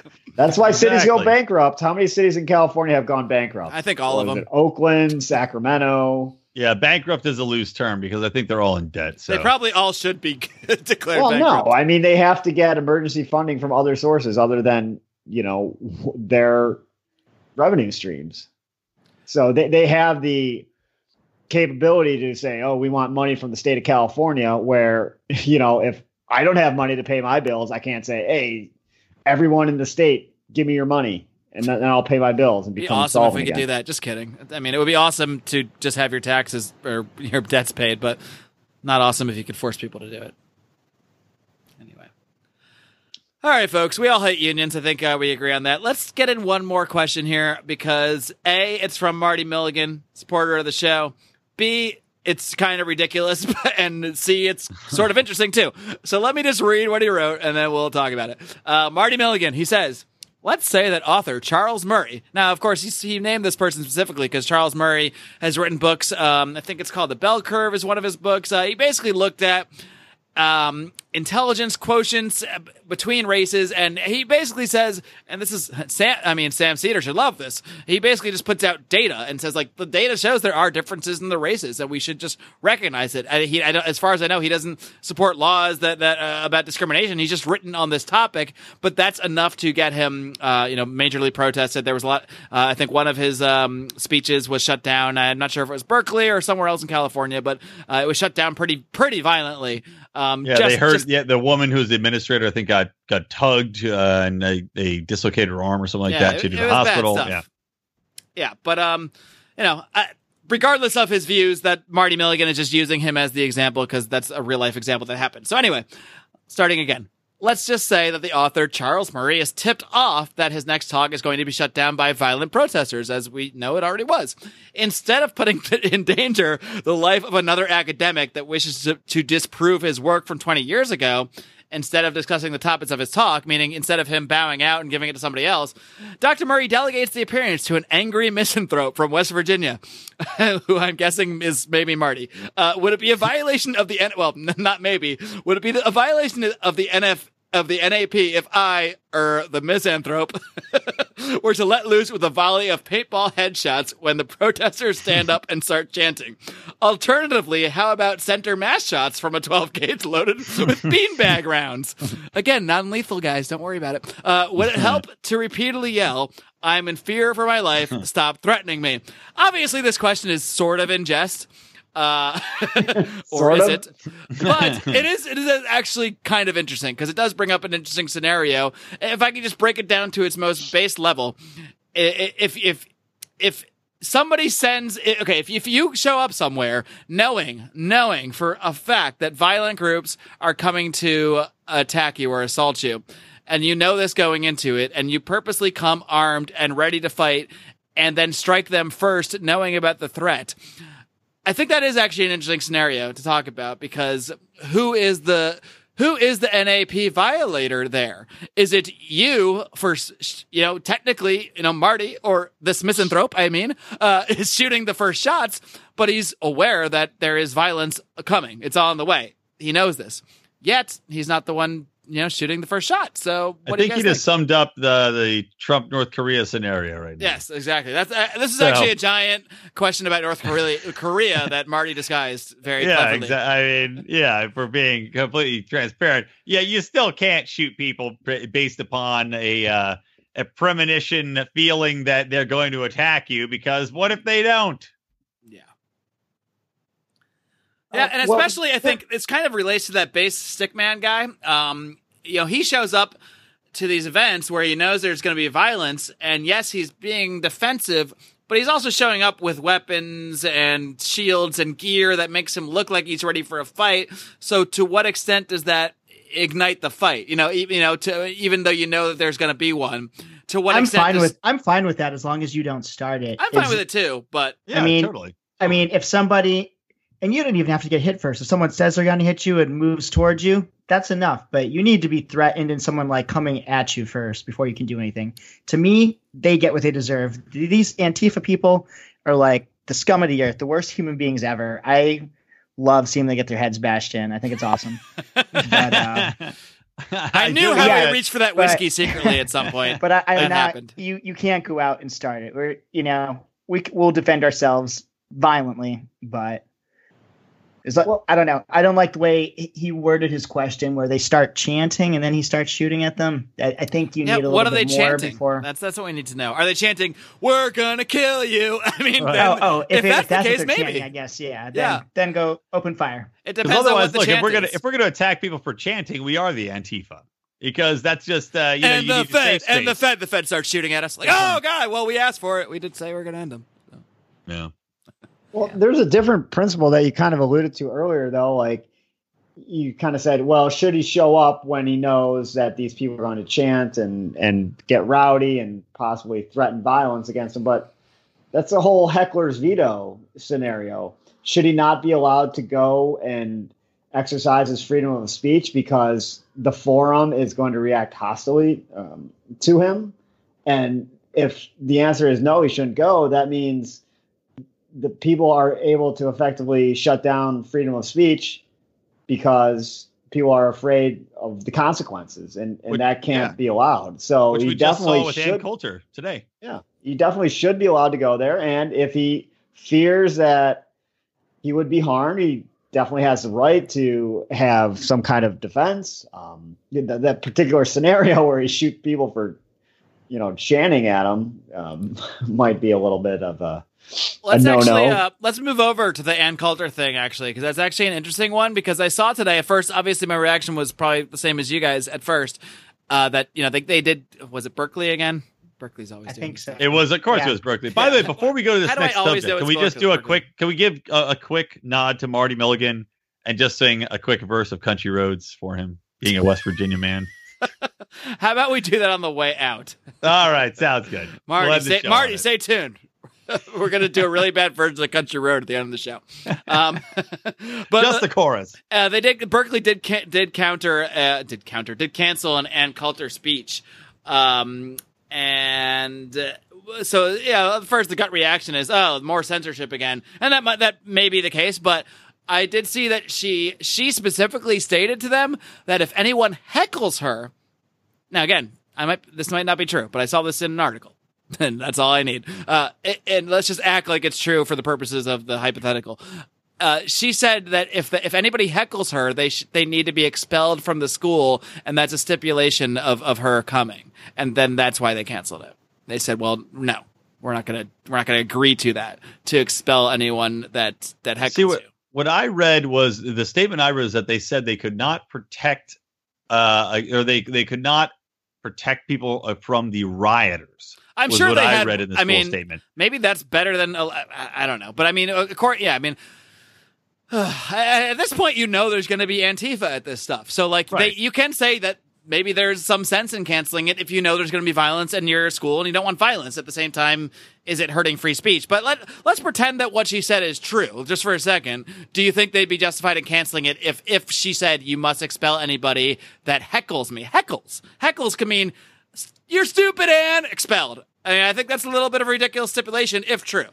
S3: <laughs> That's why cities go bankrupt. How many cities in California have gone bankrupt?
S1: I think all of them.
S3: it Oakland, Sacramento.
S5: Yeah, bankrupt is a loose term because I think they're all in debt. So
S1: They probably all should be <laughs> declared
S3: Well,
S1: bankrupt.
S3: no, I mean they have to get emergency funding from other sources other than you know <laughs> their revenue streams. So they they have the capability to say, "Oh, we want money from the state of California." Where <laughs> you know if I don't have money to pay my bills, I can't say, "Hey, everyone in the state, give me your money." And then, I'll pay my bills and
S1: It'd be
S3: become
S1: awesome if we could
S3: again.
S1: do that. Just kidding. I mean, it would be awesome to just have your taxes or <laughs> your debts paid, but not awesome if you could force people to do it. Anyway, all right, folks, we all hate unions. I think uh, we agree on that. Let's get in one more question here because A, it's from Marty Milligan, supporter of the show. B, it's kind of ridiculous. <laughs> And C, it's sort of interesting too. So let me just read what he wrote and then we'll talk about it. Uh, Marty Milligan, he says, Let's say that author Charles Murray. Now, of course, he, he named this person specifically because Charles Murray has written books. Um, I think it's called The Bell Curve, is one of his books. Uh, he basically looked at um, intelligence quotients between races, and he basically says, and this is Sam. I mean, Sam Seder should love this. He basically just puts out data and says, like, the data shows there are differences in the races, and we should just recognize it. And he, I as far as I know, he doesn't support laws that that uh, about discrimination. He's just written on this topic, but that's enough to get him, uh, you know, majorly protested. There was a lot. Uh, I think one of his um, speeches was shut down. I'm not sure if it was Berkeley or somewhere else in California, but uh, it was shut down pretty pretty violently. Um,
S5: Yeah,
S1: just-
S5: they heard.
S1: just-
S5: yeah, the woman who's the administrator, I think, got got tugged uh, and they, they dislocated her arm or something like
S1: Yeah,
S5: that. She to the
S1: was
S5: hospital. Yeah,
S1: yeah, but um, you know, I, regardless of his views, that Marty Milligan is just using him as the example because that's a real life example that happened. So anyway, starting again. Let's just say that the author Charles Murray is tipped off that his next talk is going to be shut down by violent protesters, as we know it already was. Instead of putting <laughs> in danger the life of another academic that wishes to, to disprove his work from 20 years ago, instead of discussing the topics of his talk, meaning instead of him bowing out and giving it to somebody else, Dr. Murray delegates the appearance to an angry <laughs> misanthrope from West Virginia, <laughs> who I'm guessing is maybe Marty. Uh, would it be a violation of the N- well, n- not maybe. Would it be the, a violation of the NF of the NAP if I or the misanthrope <laughs> were to let loose with a volley of paintball headshots when the protesters stand up and start chanting? Alternatively, how about center mass shots from a 12 gauge loaded with <laughs> beanbag rounds? Again, non-lethal guys, don't worry about it. Uh, would it help to repeatedly yell, I'm in fear for my life, <laughs> stop threatening me? Obviously, this question is sort of in jest. Uh, <laughs> or is
S3: of.
S1: it? But it is it is actually kind of interesting because it does bring up an interesting scenario. If I could just break it down to its most base level, if if if somebody sends okay if, if you show up somewhere knowing knowing for a fact that violent groups are coming to attack you or assault you and you know this going into it and you purposely come armed and ready to fight and then strike them first knowing about the threat I think that is actually an interesting scenario to talk about because who is the who is the NAP violator there? Is it you for you know technically you know Marty or this misanthrope I mean uh, <laughs> is shooting the first shots, but he's aware that there is violence coming. It's on the way. He knows this. Yet he's not the one you know shooting the first shot. So
S5: I
S1: what do you
S5: think
S1: guys
S5: he just summed up the the Trump North Korea scenario right now.
S1: Yes, exactly. That's uh, this is
S5: So-
S1: actually a giant question about North Korea, Korea that Marty disguised very
S5: yeah,
S1: cleverly.
S5: exactly. I mean, yeah, if we're being completely transparent, yeah, you still can't shoot people pr- based upon a uh, a premonition feeling that they're going to attack you because what if they don't?
S1: Yeah. Yeah, and
S3: well,
S1: especially I think it's kind of relates to that Based Stickman guy. Um, you know, he shows up to these events where he knows there's going to be violence, and yes, he's being defensive, but he's also showing up with weapons and shields and gear that makes him look like he's ready for a fight. So, to what extent does that ignite the fight? You know, e- you know, to even though you know that there's going to be one, to what
S2: I'm
S1: extent?
S2: fine
S1: does-
S2: with I'm fine with that as long as you don't start it.
S1: I'm fine
S2: Is-
S1: with it too, but
S5: Yeah,
S2: mean-
S5: totally.
S2: I mean, if somebody and you don't even have to get hit first. If someone says they're going to hit you and moves towards you, that's enough. But you need to be threatened and someone like coming at you first before you can do anything. To me, they get what they deserve. These Antifa people are like the scum of the earth, the worst human beings ever. I love seeing them get their heads bashed in. I think it's awesome. but, uh, <laughs>
S1: I, knew
S5: do
S1: how
S2: yeah,
S1: to reach for that
S2: but-
S1: whiskey secretly at some point. <laughs>
S2: but I, I'm
S1: That
S2: not.
S1: happened.
S2: You you can't go out and start it. We're you know we we'll defend ourselves violently, but is that, I don't know. I don't like the way he- he worded his question, where they start chanting and then he starts shooting at them. I, I think you
S1: Yeah,
S2: need a little
S1: what are they
S2: more
S1: chanting?
S2: before.
S1: That's that's what we need to know. Are they chanting "We're gonna kill you"? <laughs> I mean,
S5: Right.
S1: then,
S2: oh, oh, if,
S1: if,
S2: it-
S1: that's,
S2: if that's
S1: the case,
S2: what they're
S1: maybe
S2: chanting, I guess yeah. Then,
S1: Yeah.
S2: then go open fire.
S1: it
S5: Because
S1: depends on what
S5: otherwise,
S1: the
S5: look, if we're gonna if we're gonna attack people for chanting, we are the Antifa because that's just uh, you know
S1: and
S5: you
S1: the
S5: need a safe
S1: Fed and the. Fed, the Fed starts shooting at us like, "Oh God, well we asked for it. We did say we're gonna end them."
S5: Yeah.
S3: Well, there's a different principle that you kind of alluded to earlier, though. Like, you kind of said, well, should he show up when he knows that these people are going to chant and and get rowdy and possibly threaten violence against him? But that's a whole heckler's veto scenario. Should he not be allowed to go and exercise his freedom of speech because the forum is going to react hostily um, to him? And if the answer is no, he shouldn't go, that means the people are able to effectively shut down freedom of speech because people are afraid of the consequences, and, and
S5: Which-
S3: that can't
S5: yeah.
S3: be allowed. So
S5: Which just
S3: definitely
S5: with Ann
S3: should.
S5: Coulter today.
S3: Yeah, he definitely should be allowed to go there. And if he fears that he would be harmed, he definitely has the right to have some kind of defense. Um, that, that particular <laughs> scenario where he shoots people for, you know, chanting at him um, <laughs> might be a little bit of a.
S1: Let's
S3: no-no.
S1: actually uh, let's move over to the Ann Coulter thing actually because that's actually an interesting one because I saw today at first obviously my reaction was probably the same as you guys at first uh, that you know they they did was it Berkeley again Berkeley's always
S2: I
S1: doing
S2: think so.
S1: stuff.
S5: It was, of course,
S2: Yeah.
S5: it was Berkeley. By the way, before we go to this
S1: How
S5: next subject, can we just do a
S1: Berkeley.
S5: quick? Can we give a, a quick nod to Marty Milligan and just sing a quick verse of Country Roads for him, being a West Virginia man? <laughs> <laughs>
S1: How about we do that on the way out?
S5: All right, sounds good.
S1: Marty,
S5: We'll end
S1: stay, Marty, stay tuned. <laughs> We're gonna do a really bad version of Country Road at the end of the show. Um, <laughs> but
S5: just the chorus.
S1: Uh, they did. Berkeley did ca- did counter uh, did counter did cancel an Ann Coulter speech, um, and uh, so yeah. First, the gut reaction is oh more censorship again, and that might, that may be the case, but. I did see that she she specifically stated to them that if anyone heckles her, now again, I might this might not be true, but I saw this in an article, <laughs> and that's all I need. Uh, and let's just act like it's true for the purposes of the hypothetical. Uh, she said that if the, if anybody heckles her, they sh- they need to be expelled from the school, and that's a stipulation of of her coming, and then that's why they canceled it. They said, "Well, no, we're not gonna we're not gonna agree to that to expel anyone that that heckles
S5: See what
S1: you."
S5: what I read was the statement I read is that they said they could not protect, uh, or they they could not protect people uh, from the rioters.
S1: I'm sure
S5: what
S1: they
S5: I
S1: had.
S5: read in the
S1: I mean,
S5: statement.
S1: maybe that's better than uh, I, I don't know, but I mean, of course, yeah. I mean, <sighs> at this point, you know, there's going to be Antifa at this stuff, so like,
S5: Right.
S1: they, you can say that maybe there's some sense in canceling it if you know there's going to be violence in your school and you don't want violence. At the same time, is it hurting free speech? But let let's pretend that what she said is true, just for a second. Do you think they'd be justified in canceling it if if she said you must expel anybody that heckles me? Heckles, heckles can mean you're stupid and expelled. I mean, I think that's a little bit of a ridiculous stipulation if true.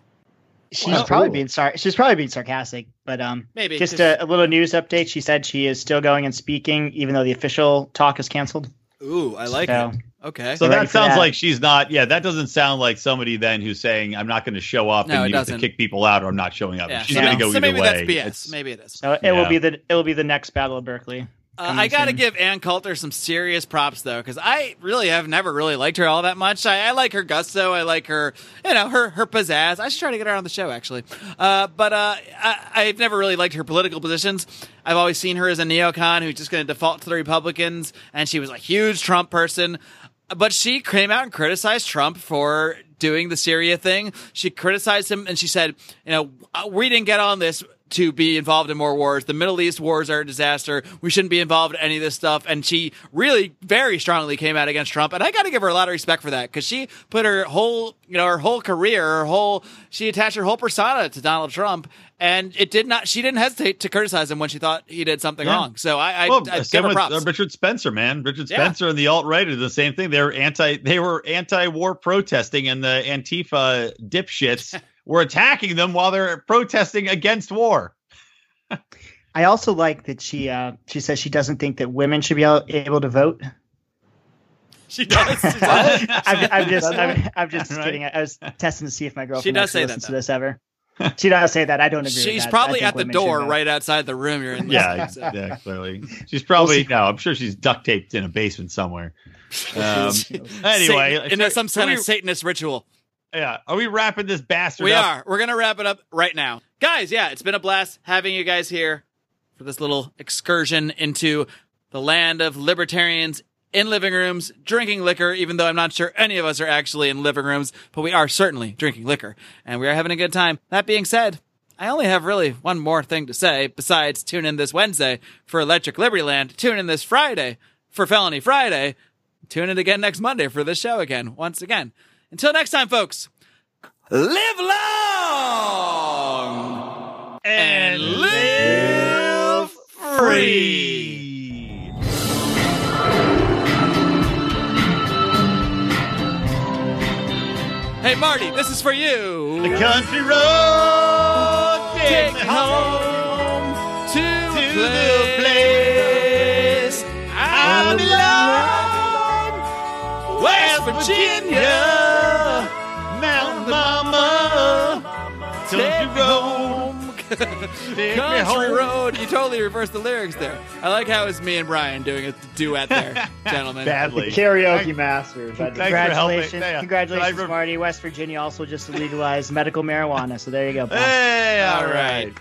S2: She's
S3: Well,
S2: probably
S3: cool.
S2: being sar- she's probably being sarcastic, but um,
S1: Maybe,
S2: just a, a little news update. She said she is still going and speaking, even though the official talk is canceled.
S1: Ooh, I like
S2: So-
S1: it. Okay.
S5: So
S2: Get ready
S5: that sounds
S2: that.
S5: like she's not. Yeah, that doesn't sound like somebody then who's saying I'm not going to show up
S1: No,
S5: and you have to kick people out or I'm not showing up.
S1: yeah.
S5: She's
S2: Yeah.
S5: going to go
S1: so
S5: either
S1: maybe
S5: way.
S1: that's BS.
S5: It's-
S1: maybe it is.
S2: So it
S5: Yeah.
S2: will be the it will be the next Battle of Berkeley.
S1: Uh, I got to give Ann Coulter some serious props though, because I really have never really liked her all that much. I, I like her gusto. I like her, you know, her her pizzazz. I should try to get her on the show actually. Uh, but uh, I, I've never really liked her political positions. I've always seen her as a neocon who's just going to default to the Republicans, and she was a huge Trump person. But she came out and criticized Trump for doing the Syria thing. She criticized him and she said, you know, "Uh, we didn't get on this to be involved in more wars. The Middle East wars are a disaster. We shouldn't be involved in any of this stuff. And she really very strongly came out against Trump. And I got to give her a lot of respect for that because she put her whole, you know, her whole career, her whole, she attached her whole persona to Donald Trump. And it did not, she didn't hesitate to criticize him when she thought he did something
S5: Yeah.
S1: wrong. So I, I,
S5: Well,
S1: I give her props.
S5: uh, Richard Spencer, man. Richard
S1: Yeah.
S5: Spencer and the alt right are the same thing. They were anti. They were anti-war protesting, and the Antifa dipshits <laughs> were attacking them while they're protesting against war. <laughs>
S2: I also like that she uh, she says she doesn't think that women should be able, able to vote.
S1: she does. She does. <laughs>
S2: I'm, I'm just I'm, <laughs> I'm just
S5: Right.
S2: kidding. I was testing to see if my girlfriend
S1: She does say that,
S2: listens to this ever. She does say that. I don't agree. with
S1: She's
S2: that.
S1: Probably at the door right outside the room you're in.
S5: Yeah,
S1: So-
S5: yeah, clearly. She's probably
S2: see.
S5: no. I'm sure she's duct taped in a basement somewhere. Um,
S1: Satan-
S5: anyway,
S1: into some
S5: so
S1: kind of Satanist ritual.
S5: Yeah, are we wrapping this bastard
S1: We
S5: up?
S1: are. We're gonna wrap it up right now, guys. Yeah, it's been a blast having you guys here for this little excursion into the land of libertarians in living rooms drinking liquor. Even though I'm not sure any of us are actually in living rooms, but we are certainly drinking liquor and we are having a good time. That being said, I only have really one more thing to say besides tune in this Wednesday for Electric Liberty Land, tune in this Friday for Felony Friday, tune in again next Monday for this show again, once again. Until next time, folks, live long and live free. Hey, Marty, this is for you.
S5: The country road takes
S1: me
S5: me home
S1: home to,
S5: to the
S1: place
S5: I belong.
S1: West Virginia. <laughs>
S5: Country
S1: home. road. You totally reversed the lyrics there. I like how it's me and Brian doing a duet there, <laughs> gentlemen.
S5: Badly.
S3: The Karaoke masters. I
S5: Thanks
S3: just-
S5: for helping.
S2: Congratulations,
S5: Yeah.
S2: congratulations, Marty. West Virginia also just legalized medical marijuana, so there you go. pal.
S5: Hey, all
S1: All
S5: right.
S1: right.